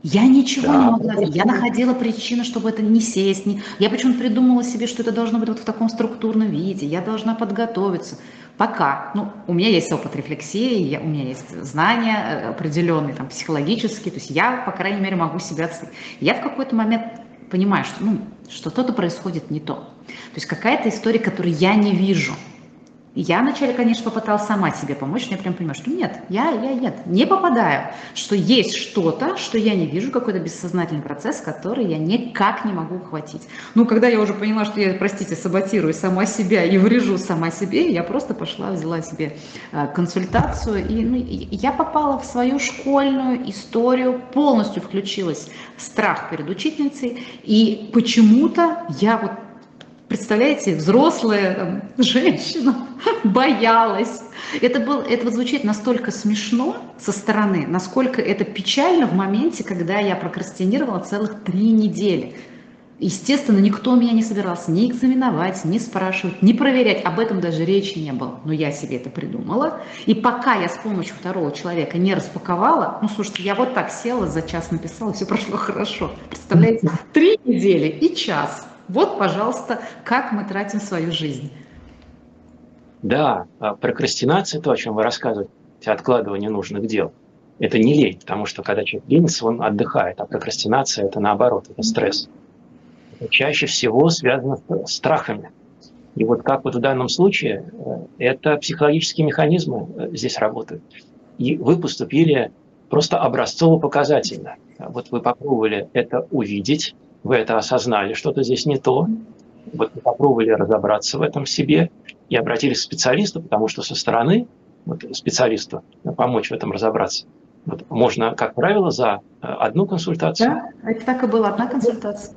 Я ничего да. не могла, я находила причину, чтобы это не сесть. Не... Я почему-то придумала себе, что это должно быть вот в таком структурном виде, я должна подготовиться. Пока, ну, у меня есть опыт рефлексии, я, у меня есть знания э, определенные, там, психологические, то есть я, по крайней мере, могу себя отстать. Я в какой-то момент понимаю, что, ну, что что-то происходит не то. То есть какая-то история, которую я не вижу – я вначале, конечно, попыталась сама себе помочь, но я прям понимаю, что нет, я, я нет, не попадаю, что есть что-то, что я не вижу, какой-то бессознательный процесс, который я никак не могу ухватить. Ну, когда я уже поняла, что я, простите, саботирую сама себя и врежу сама себе, я просто пошла, взяла себе э, консультацию, и ну, я попала в свою школьную историю, полностью включилась в страх перед учительницей, и почему-то я вот Представляете, взрослая там, женщина боялась. Это, был, это звучит настолько смешно со стороны, насколько это печально в моменте, когда я прокрастинировала целых три недели. Естественно, никто меня не собирался ни экзаменовать, ни спрашивать, ни проверять. Об этом даже речи не было. Но я себе это придумала. И пока я с помощью второго человека не распаковала, ну, слушайте, я вот так села, за час написала, все прошло хорошо. Представляете, три недели и час. Вот, пожалуйста, как мы тратим свою жизнь. Да, а прокрастинация, то, о чем вы рассказываете, откладывание нужных дел, это не лень, потому что когда человек ленится, он отдыхает, а прокрастинация – это наоборот, это стресс. Это чаще всего связано с страхами. И вот как вот в данном случае, э, это психологические механизмы э, здесь работают. И вы поступили просто образцово-показательно. Вот вы попробовали это увидеть, вы это осознали, что-то здесь не то, вот попробовали разобраться в этом себе и обратились к специалисту, потому что со стороны вот, специалисту помочь в этом разобраться. Вот, можно, как правило, за э, одну консультацию. Да, это так и была одна консультация.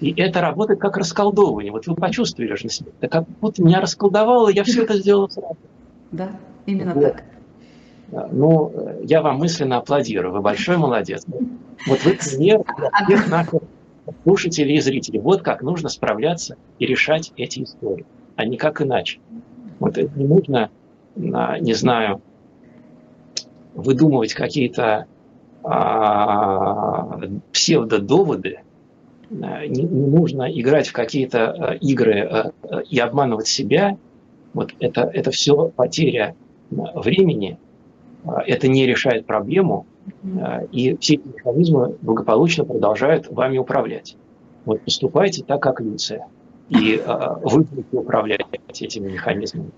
И это работает как расколдовывание. Вот вы почувствовали же на себе. Это как будто меня расколдовало, я все это сделала сразу. Да, именно вот. так. Ну, я вам мысленно аплодирую. Вы большой молодец. Вот вы пример для всех наших слушатели и зрители. Вот как нужно справляться и решать эти истории, а никак иначе. Вот не нужно, а, не знаю, выдумывать какие-то а, псевдодоводы, а, не, не нужно играть в какие-то а, игры и обманывать себя. Вот это, это все потеря времени, это не решает проблему, и все эти механизмы благополучно продолжают вами управлять. Вот поступайте так, как Люция, и э, вы будете управлять этими механизмами.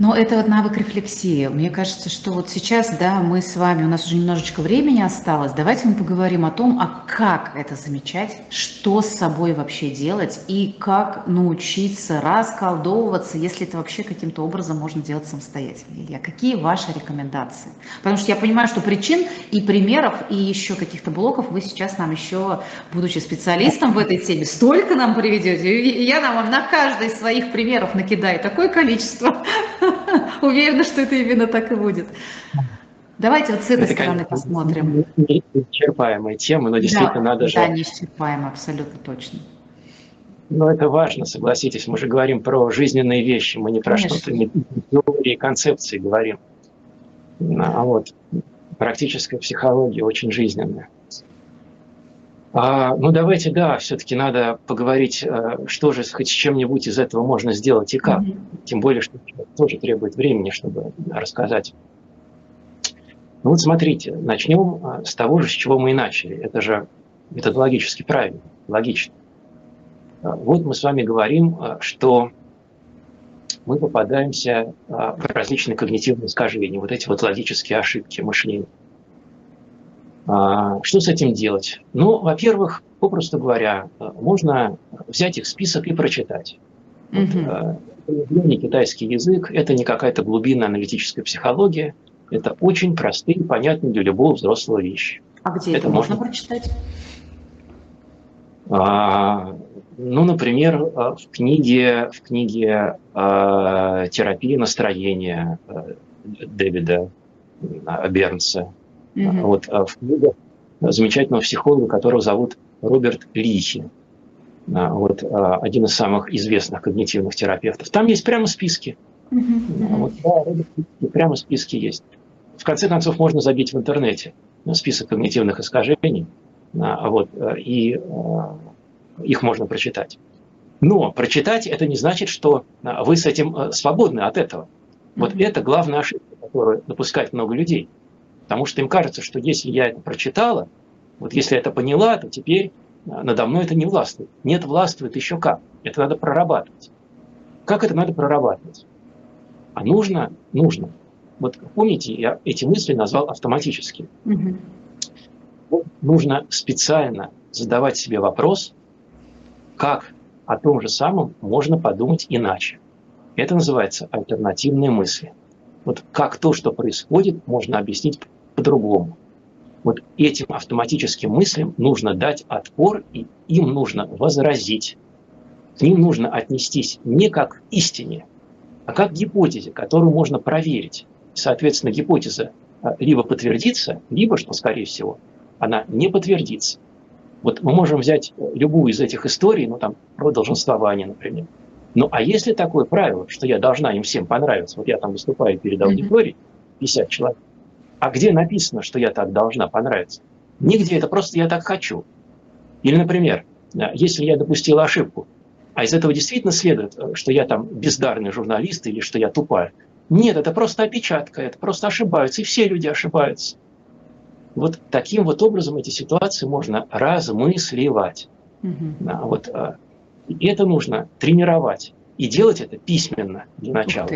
Но это вот навык рефлексии. Мне кажется, что вот сейчас, да, мы с вами, у нас уже немножечко времени осталось. Давайте мы поговорим о том, а как это замечать, что с собой вообще делать и как научиться расколдовываться, если это вообще каким-то образом можно делать самостоятельно. Илья, какие ваши рекомендации? Потому что я понимаю, что причин и примеров, и еще каких-то блоков вы сейчас нам еще, будучи специалистом в этой теме, столько нам приведете. Я нам на каждый из своих примеров накидаю такое количество. Уверена, что это именно так и будет. Давайте вот с этой это, стороны конечно, посмотрим. Неисчерпаемая тема, но действительно да, надо да, же... Да, неисчерпаемая, абсолютно точно. Но это важно, согласитесь. Мы же говорим про жизненные вещи, мы не про что-то, не теории, концепции говорим. А вот практическая психология очень жизненная. А, ну давайте, да, все-таки надо поговорить, э, что же хоть с чем-нибудь из этого можно сделать и как. Mm-hmm. Тем более, что тоже требует времени, чтобы рассказать. Ну вот смотрите, начнем э, с того же, с чего мы и начали. Это же методологически правильно, логично. Э, вот мы с вами говорим, что мы попадаемся в различные когнитивные искажения, вот эти вот логические ошибки мышления. А, что с этим делать? Ну, во-первых, попросту говоря, можно взять их список и прочитать. Mm-hmm. Вот, не китайский язык, это не какая-то глубинная аналитическая психология, это очень простые, понятные для любого взрослого вещи. А где это, это можно прочитать? А, ну, например, в книге, в книге а, «Терапия настроения» Дэвида Бернса. Угу. Вот а в книгах замечательного психолога, которого зовут Роберт Лихи. А, вот а, один из самых известных когнитивных терапевтов. Там есть прямо списки. Угу. Вот, да, Роберт Лихи, прямо списки есть. В конце концов, можно забить в интернете список когнитивных искажений, вот, и их можно прочитать. Но прочитать это не значит, что вы с этим свободны от этого. Вот mm-hmm. это главная ошибка, которую допускает много людей. Потому что им кажется, что если я это прочитала, вот если я это поняла, то теперь а, надо мной это не властвует. Нет, властвует еще как. Это надо прорабатывать. Как это надо прорабатывать? А нужно, нужно. Вот помните, я эти мысли назвал автоматически. Угу. Вот нужно специально задавать себе вопрос, как о том же самом можно подумать иначе. Это называется альтернативные мысли. Вот как то, что происходит, можно объяснить по-другому. Вот этим автоматическим мыслям нужно дать отпор, и им нужно возразить. К ним нужно отнестись не как к истине, а как к гипотезе, которую можно проверить. Соответственно, гипотеза а, либо подтвердится, либо, что скорее всего, она не подтвердится. Вот мы можем взять э, любую из этих историй, ну там про долженствование, например. Ну а если такое правило, что я должна им всем понравиться, вот я там выступаю перед аудиторией, 50 человек, а где написано, что я так должна понравиться? Нигде, это просто я так хочу. Или, например, э, если я допустила ошибку, а из этого действительно следует, э, что я там бездарный журналист или что я тупая. Нет, это просто опечатка, это просто ошибаются, и все люди ошибаются. Вот таким вот образом эти ситуации можно размысливать. Угу. Да, вот, э, и это нужно тренировать. И делать это письменно для начала.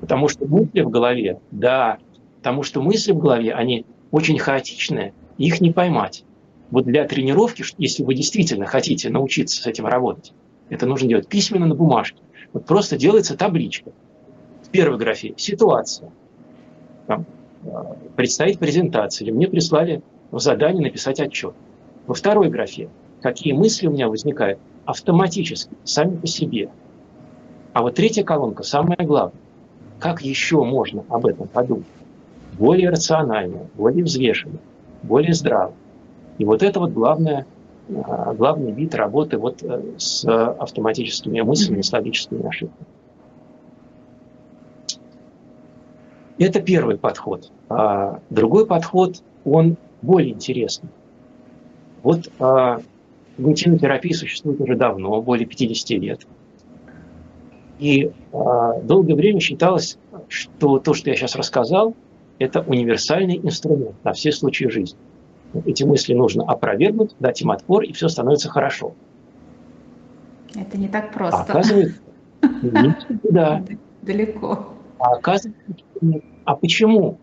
Потому что мысли в голове, да, Потому что мысли в голове, они очень хаотичные, их не поймать. Вот для тренировки, если вы действительно хотите научиться с этим работать, это нужно делать письменно на бумажке. Вот просто делается табличка. В первой графе ситуация. Там, э, предстоит презентация, или мне прислали в задание написать отчет. Во второй графе какие мысли у меня возникают автоматически, сами по себе. А вот третья колонка, самое главное, как еще можно об этом подумать? Более рационально, более взвешенно, более здраво. И вот это вот главное, а, главный вид работы вот э, с автоматическими мыслями, с логическими ошибками. Это первый подход. А другой подход, он более интересный. Вот а, когнитивная терапия существует уже давно, более 50 лет. И а, долгое время считалось, что то, что я сейчас рассказал, это универсальный инструмент на все случаи жизни. Эти мысли нужно опровергнуть, дать им отпор, и все становится хорошо. Это не так просто. А оказывается, да. Далеко. А оказывается, нет. А почему?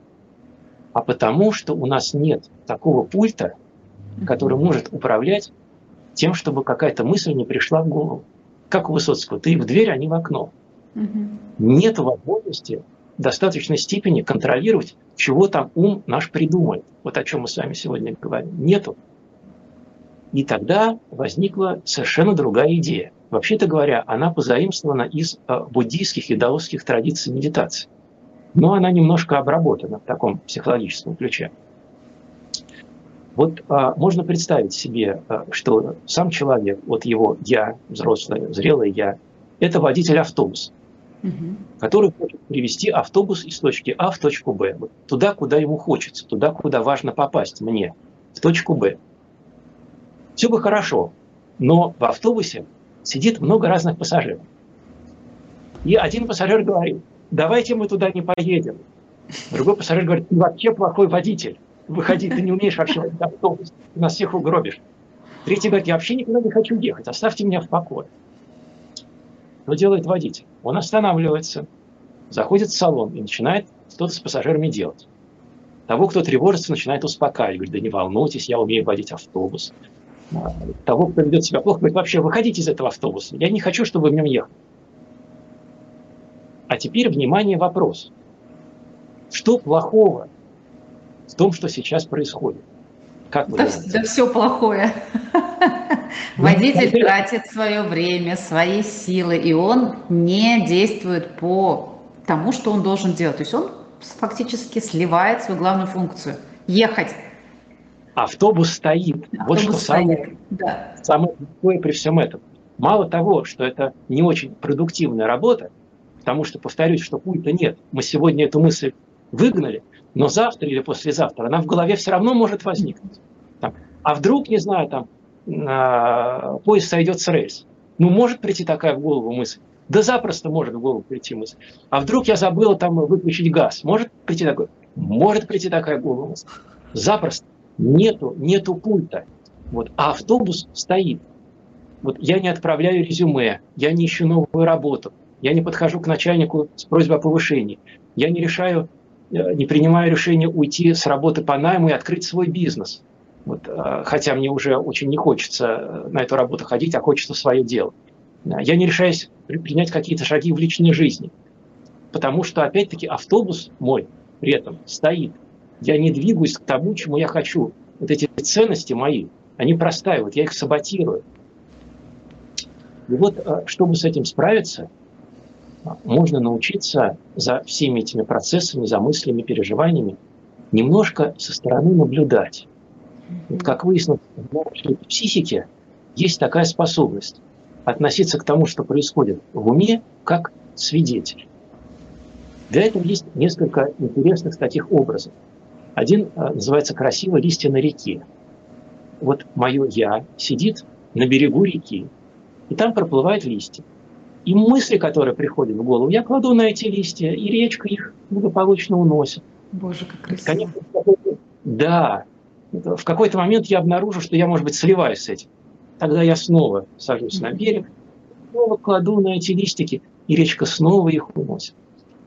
А потому что у нас нет такого пульта, который может управлять тем, чтобы какая-то мысль не пришла в голову. Как у Высоцкого, ты в дверь, а не в окно. Угу. Нет возможности достаточной степени контролировать, чего там ум наш придумает. Вот о чем мы с вами сегодня говорим. Нету. И тогда возникла совершенно другая идея. Вообще-то говоря, она позаимствована из э, буддийских и даосских традиций медитации. Но она немножко обработана в таком психологическом ключе. Вот а, можно представить себе, а, что сам человек, вот его я, взрослое, зрелое я, это водитель автобуса, угу. который хочет привести автобус из точки А в точку Б, туда, куда ему хочется, туда, куда важно попасть мне, в точку Б. Все бы хорошо, но в автобусе сидит много разных пассажиров. И один пассажир говорит, давайте мы туда не поедем. Другой пассажир говорит, ты вообще плохой водитель. Выходи, ты не умеешь вообще водить автобус, ты нас всех угробишь. Третий говорит, я вообще никуда не хочу ехать, оставьте меня в покое. Что делает водитель? Он останавливается, заходит в салон и начинает что-то с пассажирами делать. Того, кто тревожится, начинает успокаивать. Говорит, да не волнуйтесь, я умею водить автобус. Того, кто ведет себя плохо, говорит, вообще выходите из этого автобуса. Я не хочу, чтобы вы в нем ехали. А теперь, внимание, вопрос. Что плохого в том, что сейчас происходит? Как да, да все плохое. Водитель тратит свое время, свои силы, и он не действует по тому, что он должен делать. То есть он фактически сливает свою главную функцию – ехать. Автобус стоит. Автобус вот что стоит. самое, да. самое плохое при всем этом. Мало того, что это не очень продуктивная работа, потому что, повторюсь, что пульта нет. Мы сегодня эту мысль выгнали, но завтра или послезавтра она в голове все равно может возникнуть. Там, а вдруг, не знаю, там, э, поезд сойдет с рельс. Ну, может прийти такая в голову мысль. Да запросто может в голову прийти мысль. А вдруг я забыла там выключить газ? Может прийти такой? Может прийти такая в голову мысль. Запросто. Нету, нету пульта. Вот. А автобус стоит. Вот я не отправляю резюме, я не ищу новую работу, я не подхожу к начальнику с просьбой о повышении, я не решаю не принимаю решение уйти с работы по найму и открыть свой бизнес. Вот, э, хотя мне уже очень не хочется э, на эту работу ходить, а хочется свое дело. Я не решаюсь принять какие-то шаги в личной жизни, потому что, опять-таки, автобус мой при этом стоит. Я не двигаюсь к тому, чему я хочу. Вот эти ценности мои, они простаивают, я их саботирую. И вот, чтобы с этим справиться, можно научиться за всеми этими процессами, за мыслями, переживаниями немножко со стороны наблюдать. Вот как выяснилось, в психике есть такая способность относиться к тому, что происходит в уме, как свидетель. Для этого есть несколько интересных таких образов. Один а, называется «Красиво листья на реке». Вот мое «я» сидит на берегу реки, и там проплывают листья. И мысли, которые приходят в голову, я кладу на эти листья, и речка их благополучно уносит. Боже, как красиво. Конечно, да. В какой-то момент я обнаружу, что я, может быть, сливаюсь с этим. Тогда я снова сажусь на берег, снова кладу на эти листики, и речка снова их уносит.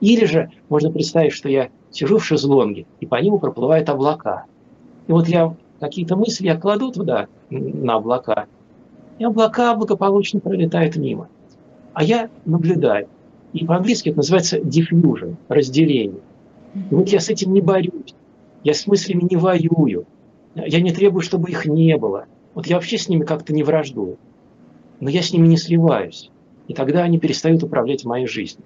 Или же можно представить, что я сижу в шезлонге, и по нему проплывают облака. И вот я какие-то мысли я кладу туда, на облака, и облака благополучно пролетают мимо а я наблюдаю. И по-английски это называется diffusion, разделение. И вот я с этим не борюсь, я с мыслями не воюю, я не требую, чтобы их не было. Вот я вообще с ними как-то не враждую, но я с ними не сливаюсь. И тогда они перестают управлять моей жизнью.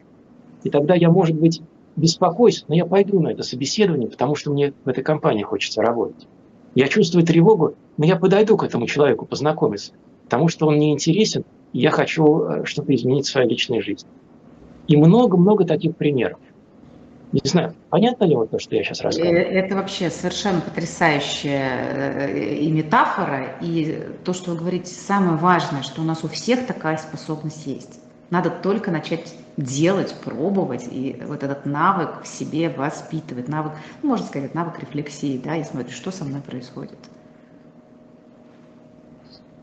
И тогда я, может быть, беспокоюсь, но я пойду на это собеседование, потому что мне в этой компании хочется работать. Я чувствую тревогу, но я подойду к этому человеку познакомиться, потому что он мне интересен, я хочу э, что-то изменить в своей личной жизни. И много-много таких примеров. Не знаю, понятно ли вот то, что я сейчас рассказываю? Э, это вообще совершенно потрясающая э, и метафора, и то, что вы говорите, самое важное, что у нас у всех такая способность есть. Надо только начать делать, пробовать, и вот этот навык в себе воспитывать, навык, ну, можно сказать, навык рефлексии, да, и смотришь, что со мной происходит.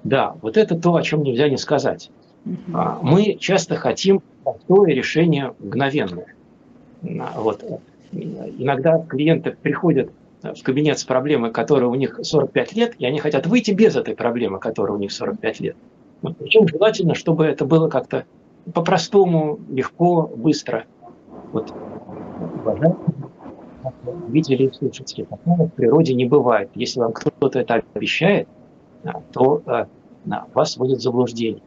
Да, вот это то, о чем нельзя не сказать. Угу. Мы часто хотим простое решение мгновенное. Вот. Иногда клиенты приходят в кабинет с проблемой, которая у них 45 лет, и они хотят выйти без этой проблемы, которая у них 45 лет. Вот. Причем желательно, чтобы это было как-то по-простому, легко, быстро. Вот. видели и слышите, такого в природе не бывает. Если вам кто-то это обещает, то э, вас вводит в заблуждение.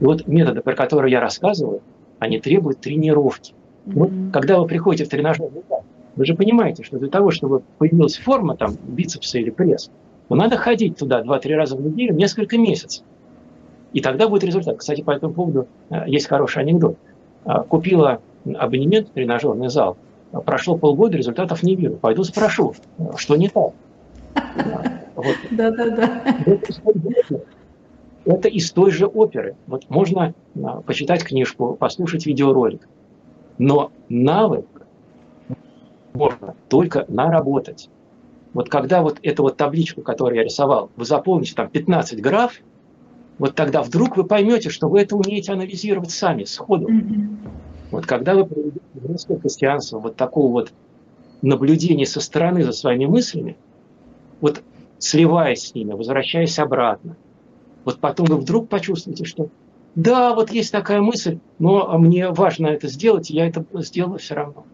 И вот методы, про которые я рассказываю, они требуют тренировки. Mm-hmm. Вот, когда вы приходите в тренажерный зал, вы же понимаете, что для того, чтобы появилась форма там бицепса или пресс, ну, надо ходить туда 2-3 раза в неделю несколько месяцев. И тогда будет результат. Кстати, по этому поводу э, есть хороший анекдот. Купила абонемент в тренажерный зал, прошло полгода, результатов не вижу. Пойду спрошу, что не так. Да-да-да. Это из той же оперы. Вот можно а, почитать книжку, послушать видеоролик. Но навык можно только наработать. Вот когда вот эту вот табличку, которую я рисовал, вы заполните там 15 граф, вот тогда вдруг вы поймете, что вы это умеете анализировать сами, сходу. Mm-hmm. Вот когда вы проведете несколько христианства, вот такого вот наблюдения со стороны за своими мыслями, вот сливаясь с ними, возвращаясь обратно, вот потом вы вдруг почувствуете, что да, вот есть такая мысль, но мне важно это сделать, и я это сделаю все равно.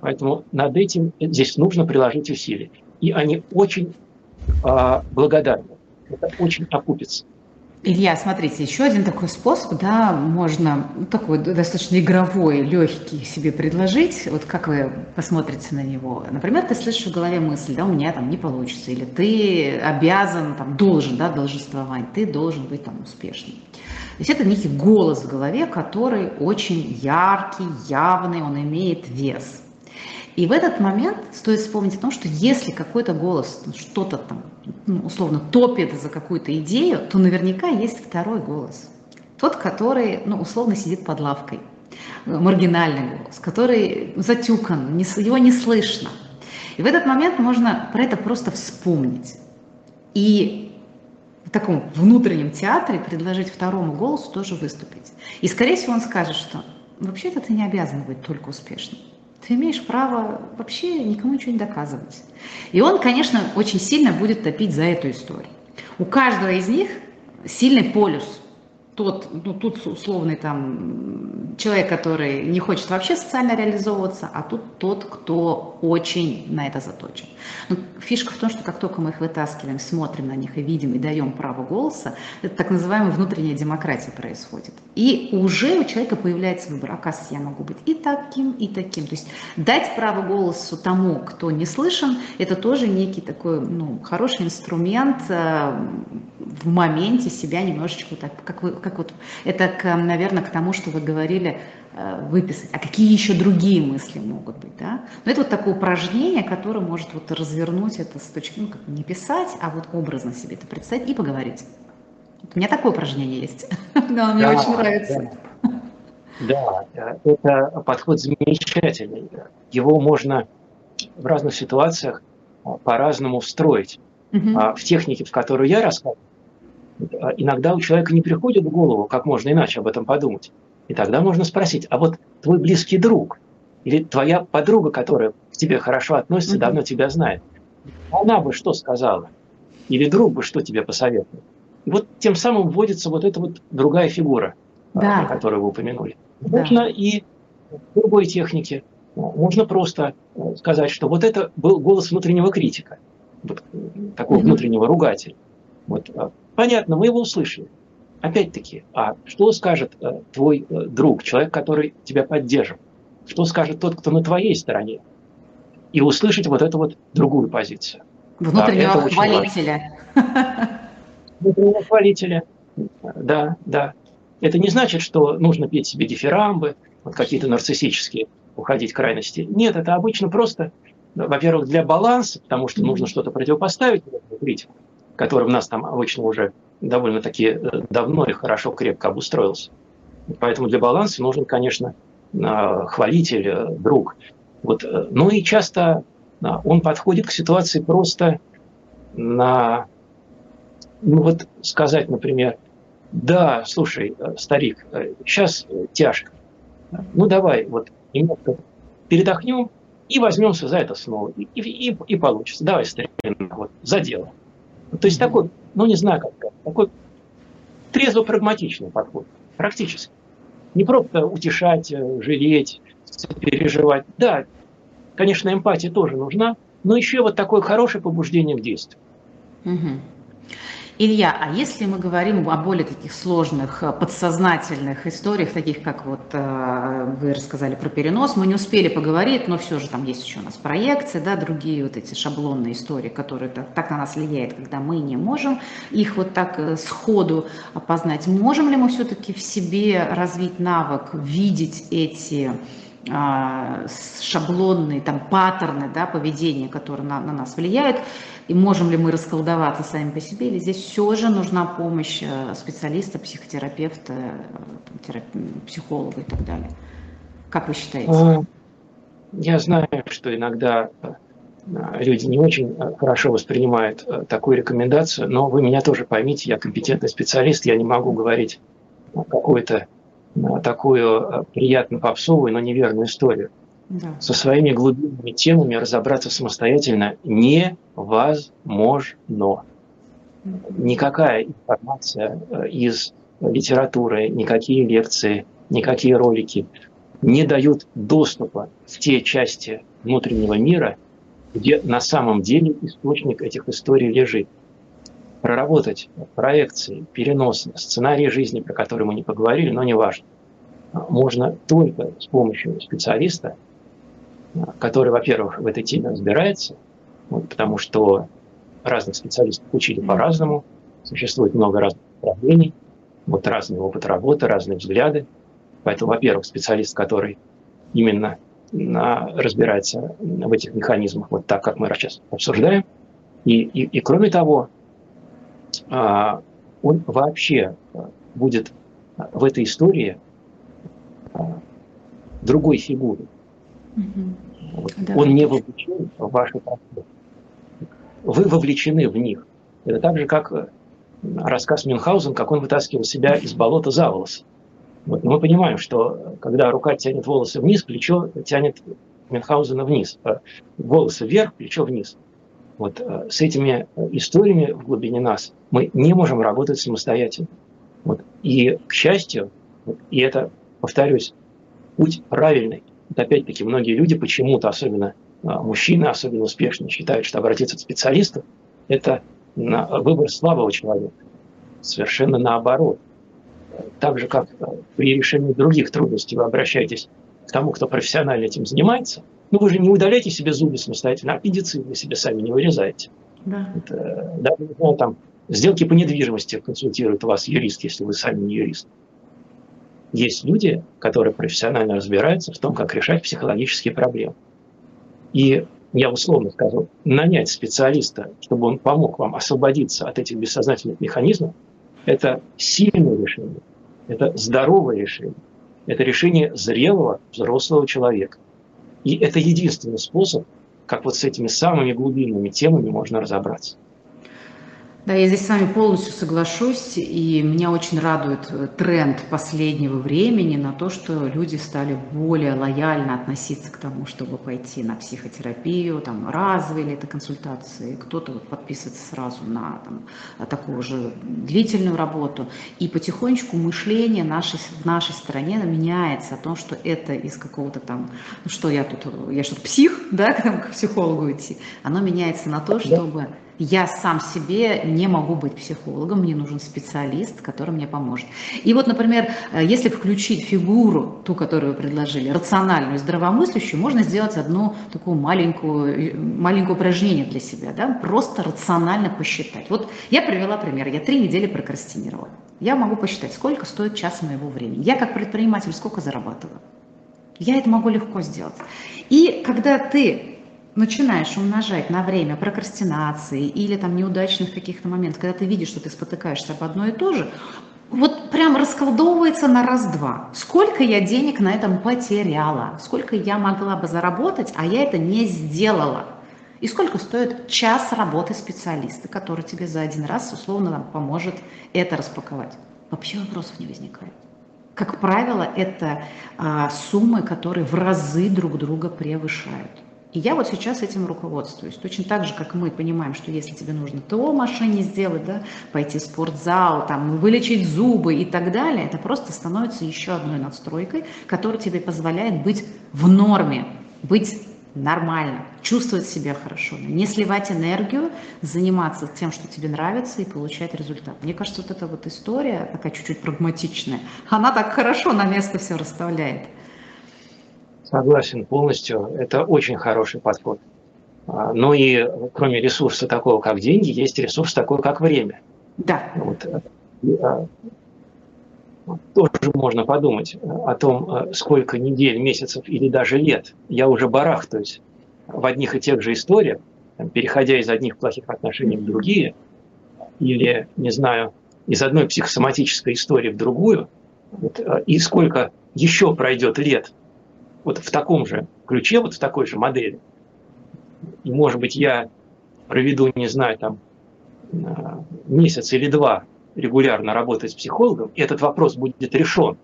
Поэтому над этим здесь нужно приложить усилия. И они очень а, благодарны. Это очень окупится. Илья, смотрите, еще один такой способ, да, можно ну, такой достаточно игровой, легкий себе предложить. Вот как вы посмотрите на него? Например, ты слышишь в голове мысль, да, у меня там не получится, или ты обязан, там, должен, да, должествовать, ты должен быть там успешным. То есть это некий голос в голове, который очень яркий, явный, он имеет вес. И в этот момент стоит вспомнить о том, что если какой-то голос что-то там ну, условно топит за какую-то идею, то наверняка есть второй голос. Тот, который ну, условно сидит под лавкой, маргинальный голос, который затюкан, его не слышно. И в этот момент можно про это просто вспомнить. И в таком внутреннем театре предложить второму голосу тоже выступить. И, скорее всего, он скажет, что вообще-то ты не обязан быть только успешным. Ты имеешь право вообще никому ничего не доказывать. И он, конечно, очень сильно будет топить за эту историю. У каждого из них сильный полюс тот, ну тут условный там человек, который не хочет вообще социально реализовываться, а тут тот, кто очень на это заточен. Но ну, фишка в том, что как только мы их вытаскиваем, смотрим на них и видим, и даем право голоса, это так называемая внутренняя демократия происходит. И уже у человека появляется выбор, оказывается, я могу быть и таким, и таким. То есть дать право голосу тому, кто не слышен, это тоже некий такой ну, хороший инструмент э, в моменте себя немножечко так, как вы как вот это, к, наверное, к тому, что вы говорили, э, выписать. А какие еще другие мысли могут быть, да? Но это вот такое упражнение, которое может вот развернуть это с точки, ну, как не писать, а вот образно себе это представить и поговорить. У меня такое упражнение есть. Да, мне очень нравится. Да, это подход замечательный. Его можно в разных ситуациях по-разному встроить. Угу. В технике, в которую я рассказываю, а иногда у человека не приходит в голову, как можно иначе об этом подумать. И тогда можно спросить, а вот твой близкий друг или твоя подруга, которая к тебе хорошо относится, mm-hmm. давно тебя знает, она бы что сказала? Или друг бы что тебе посоветовал? И вот тем самым вводится вот эта вот другая фигура, а, да. которую вы упомянули. Да. Можно и в другой технике. Можно просто э, сказать, что вот это был голос внутреннего критика, вот, такого mm-hmm. внутреннего ругателя. Вот, а, понятно, мы его услышали. Опять-таки, а что скажет э, твой э, друг, человек, который тебя поддержит? Что скажет тот, кто на твоей стороне? И услышать вот эту вот другую позицию. Внутреннего да, хвалителя. Внутреннего хвалителя, да, да. Это не значит, что нужно петь себе дифирамбы, вот какие-то нарциссические, уходить крайности. Нет, это обычно просто, во-первых, для баланса, потому что нужно что-то противопоставить критику который в нас там обычно уже довольно-таки э, давно и хорошо, крепко обустроился. Поэтому для баланса нужен, конечно, а, хвалитель, э, друг. Вот. Э, ну и часто а, он подходит к ситуации просто на, ну вот сказать, например, да, слушай, старик, сейчас тяжко, ну давай, вот немножко передохнем и возьмемся за это снова. И, и, и получится. Давай, старина, вот, за дело. То есть такой, ну не знаю как, такой трезво-прагматичный подход, практически. Не просто утешать, э, жалеть, переживать. Да, конечно, эмпатия тоже нужна, но еще вот такое хорошее побуждение к действию. Угу. Илья, а если мы говорим о более таких сложных э, подсознательных историях, таких как вот э, вы рассказали про перенос, мы не успели поговорить, но все же там есть еще у нас проекции, да, другие вот эти шаблонные истории, которые так, так на нас влияют, когда мы не можем их вот так э, сходу опознать. Можем ли мы все-таки в себе развить навык видеть эти шаблонные там паттерны да, поведения, которые на, на нас влияют, и можем ли мы расколдоваться сами по себе, или здесь все же нужна помощь э, специалиста, психотерапевта, терап... психолога и так далее. Как вы считаете? А, я знаю, что иногда э, люди не очень э, хорошо воспринимают такую рекомендацию, но вы меня тоже поймите, я компетентный специалист, я не могу говорить какую-то такую приятно попсовую, но неверную историю да. со своими глубинными темами разобраться самостоятельно невозможно. Никакая информация э, из литературы, никакие лекции, никакие ролики не дают доступа в те части внутреннего мира, где на самом деле источник этих историй лежит. Проработать проекции, переносы, сценарии жизни, про которые мы не поговорили, но не важно, можно только с помощью специалиста, который, во-первых, в этой теме разбирается, вот, потому что разных специалистов учили по-разному, существует много разных направлений, вот разный опыт работы, разные взгляды. Поэтому, во-первых, специалист, который именно на, разбирается в этих механизмах, вот так, как мы сейчас обсуждаем. И, и, и кроме того, он вообще будет в этой истории а, другой фигурой. Вот. Да. Он не вовлечен в ваши процессы. Вы вовлечены в них. Это так же, как рассказ Мюнхгаузен, как он вытаскивал себя из болота за волосы. Вот. Но мы понимаем, что когда рука тянет волосы вниз, плечо тянет Мюнхгаузена вниз. А волосы вверх, плечо вниз. Вот э, с этими историями в глубине нас мы не можем работать самостоятельно. Вот. И, к счастью, и это, повторюсь, путь правильный. Вот опять-таки многие люди почему-то, особенно а, мужчины, особенно успешные, считают, что обратиться к специалисту – это выбор слабого человека. Совершенно наоборот. Так же, как при решении других трудностей вы обращаетесь к тому, кто профессионально этим занимается, ну вы же не удаляете себе зубы самостоятельно, а аппендицит вы себе сами не вырезаете. Да. Это, да, ну, там, сделки по недвижимости консультирует вас юрист, если вы сами не юрист есть люди, которые профессионально разбираются в том, как решать психологические проблемы. И я условно скажу, нанять специалиста, чтобы он помог вам освободиться от этих бессознательных механизмов, это сильное решение, это здоровое решение, это решение зрелого взрослого человека. И это единственный способ, как вот с этими самыми глубинными темами можно разобраться. Да, я здесь с вами полностью соглашусь, и меня очень радует э, тренд последнего времени на то, что люди стали более лояльно относиться к тому, чтобы пойти на психотерапию, там, разовые ли это консультации, кто-то вот подписывается сразу на там, такую же длительную работу, и потихонечку мышление нашей, в нашей стране меняется о том, что это из какого-то там, ну что я тут, я что-то псих, да, к психологу идти, оно меняется на то, чтобы я сам себе не могу быть психологом, мне нужен специалист, который мне поможет. И вот, например, э, если включить фигуру, ту, которую вы предложили, рациональную, здравомыслящую, можно сделать одну такую маленькую, маленькое упражнение для себя, да? просто рационально посчитать. Вот я привела пример, я три недели прокрастинировала. Я могу посчитать, сколько стоит час моего времени. Я как предприниматель сколько зарабатываю. Я это могу легко сделать. И когда ты начинаешь умножать на время прокрастинации или там неудачных каких-то моментов, когда ты видишь, что ты спотыкаешься об одно и то же, вот прям расколдовывается на раз-два. Сколько я денег на этом потеряла, сколько я могла бы заработать, а я это не сделала. И сколько стоит час работы специалиста, который тебе за один раз условно нам поможет это распаковать. Вообще вопросов не возникает. как правило, это а, суммы, которые в разы друг друга превышают. И я вот сейчас этим руководствуюсь. Точно так же, как мы понимаем, что если тебе нужно ТО машине сделать, да, пойти в спортзал, там, вылечить зубы и так далее, это просто становится еще одной надстройкой, которая тебе позволяет быть в норме, быть нормально, чувствовать себя хорошо, не сливать энергию, заниматься тем, что тебе нравится и получать результат. Мне кажется, вот эта вот история, такая чуть-чуть прагматичная, она так хорошо на место все расставляет. Согласен полностью. Это очень хороший подход. А, ну и кроме ресурса такого, как деньги, есть ресурс такой, как время. Да. Вот. Э, а, тоже можно подумать о том, э, сколько недель, месяцев или даже лет я уже барахтаюсь в одних и тех же историях, переходя из одних плохих отношений в другие, или, не знаю, из одной психосоматической истории в другую, вот, э, и сколько еще пройдет лет, вот в таком же ключе, вот в такой же модели. И, может быть, я проведу, не знаю, там, э, месяц или два регулярно работать с психологом, и этот вопрос будет решен.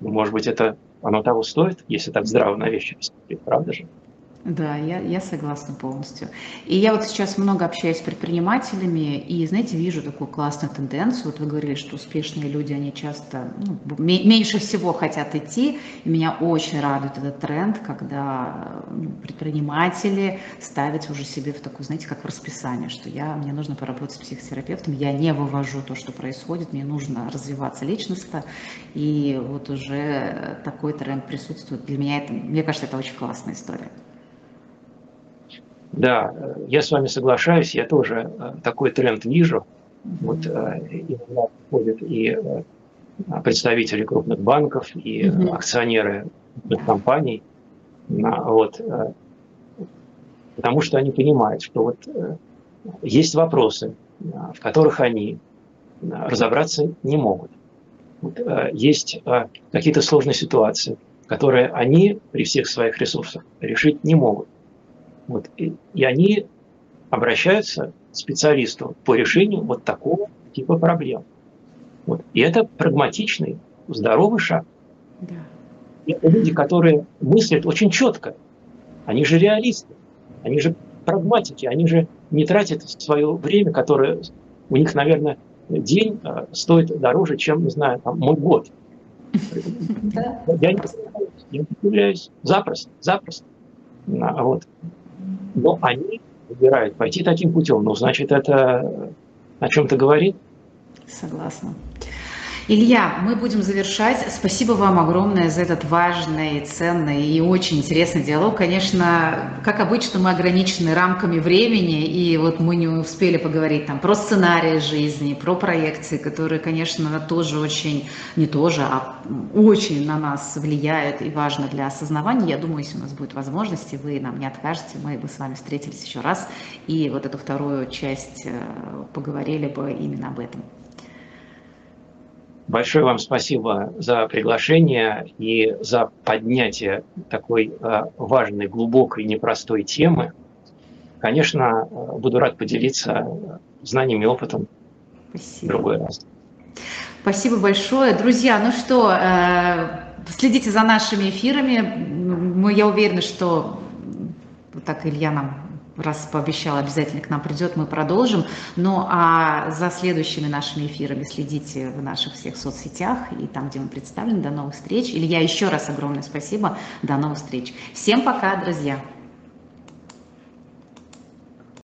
Может быть, это оно того стоит, если так здраво на вещи посмотреть, правда же? Да, я, я согласна полностью. И я вот сейчас много общаюсь с предпринимателями, и, знаете, вижу такую классную тенденцию. Вот вы говорили, что успешные люди, они часто ну, меньше всего хотят идти. И меня очень радует этот тренд, когда ну, предприниматели ставят уже себе в такую, знаете, как в расписание, что я, мне нужно поработать с психотерапевтом, я не вывожу то, что происходит, мне нужно развиваться личностно. И вот уже такой тренд присутствует. Для меня это, мне кажется, это очень классная история. Да, я с вами соглашаюсь, я тоже э, такой тренд вижу. Вот э, иногда приходят и э, представители крупных банков, и акционеры крупных компаний. Вот, потому что они понимают, что вот есть вопросы, в которых они разобраться не могут. Вот, есть какие-то сложные ситуации, которые они при всех своих ресурсах решить не могут. Вот, и, и они обращаются к специалисту по решению вот такого типа проблем. Вот. И это прагматичный, здоровый шаг. Да. Это люди, которые мыслят очень четко. Они же реалисты, они же прагматики, они же не тратят свое время, которое у них, наверное, день э, стоит дороже, чем, не знаю, там, мой год. Я не являюсь запросто, запросто. Вот но они выбирают пойти таким путем. Ну, значит, это о чем-то говорит. Согласна. Илья, мы будем завершать. Спасибо вам огромное за этот важный, ценный и очень интересный диалог. Конечно, как обычно, мы ограничены рамками времени, и вот мы не успели поговорить там про сценарии жизни, про проекции, которые, конечно, тоже очень, не тоже, а очень на нас влияют и важно для осознавания. Я думаю, если у нас будет возможность, и вы нам не откажете, мы бы с вами встретились еще раз, и вот эту вторую часть э, поговорили бы именно об этом. Большое вам спасибо за приглашение и за поднятие такой э, важной, глубокой, непростой темы. Конечно, э, буду рад поделиться знаниями и опытом Спасибо. в другой раз. Спасибо большое. Друзья, ну что, э, следите за нашими эфирами. Мы, я уверена, что вот так Илья нам раз пообещал, обязательно к нам придет, мы продолжим. Ну а за следующими нашими эфирами следите в наших всех соцсетях и там, где мы представлены. До новых встреч. Илья, еще раз огромное спасибо. До новых встреч. Всем пока, друзья.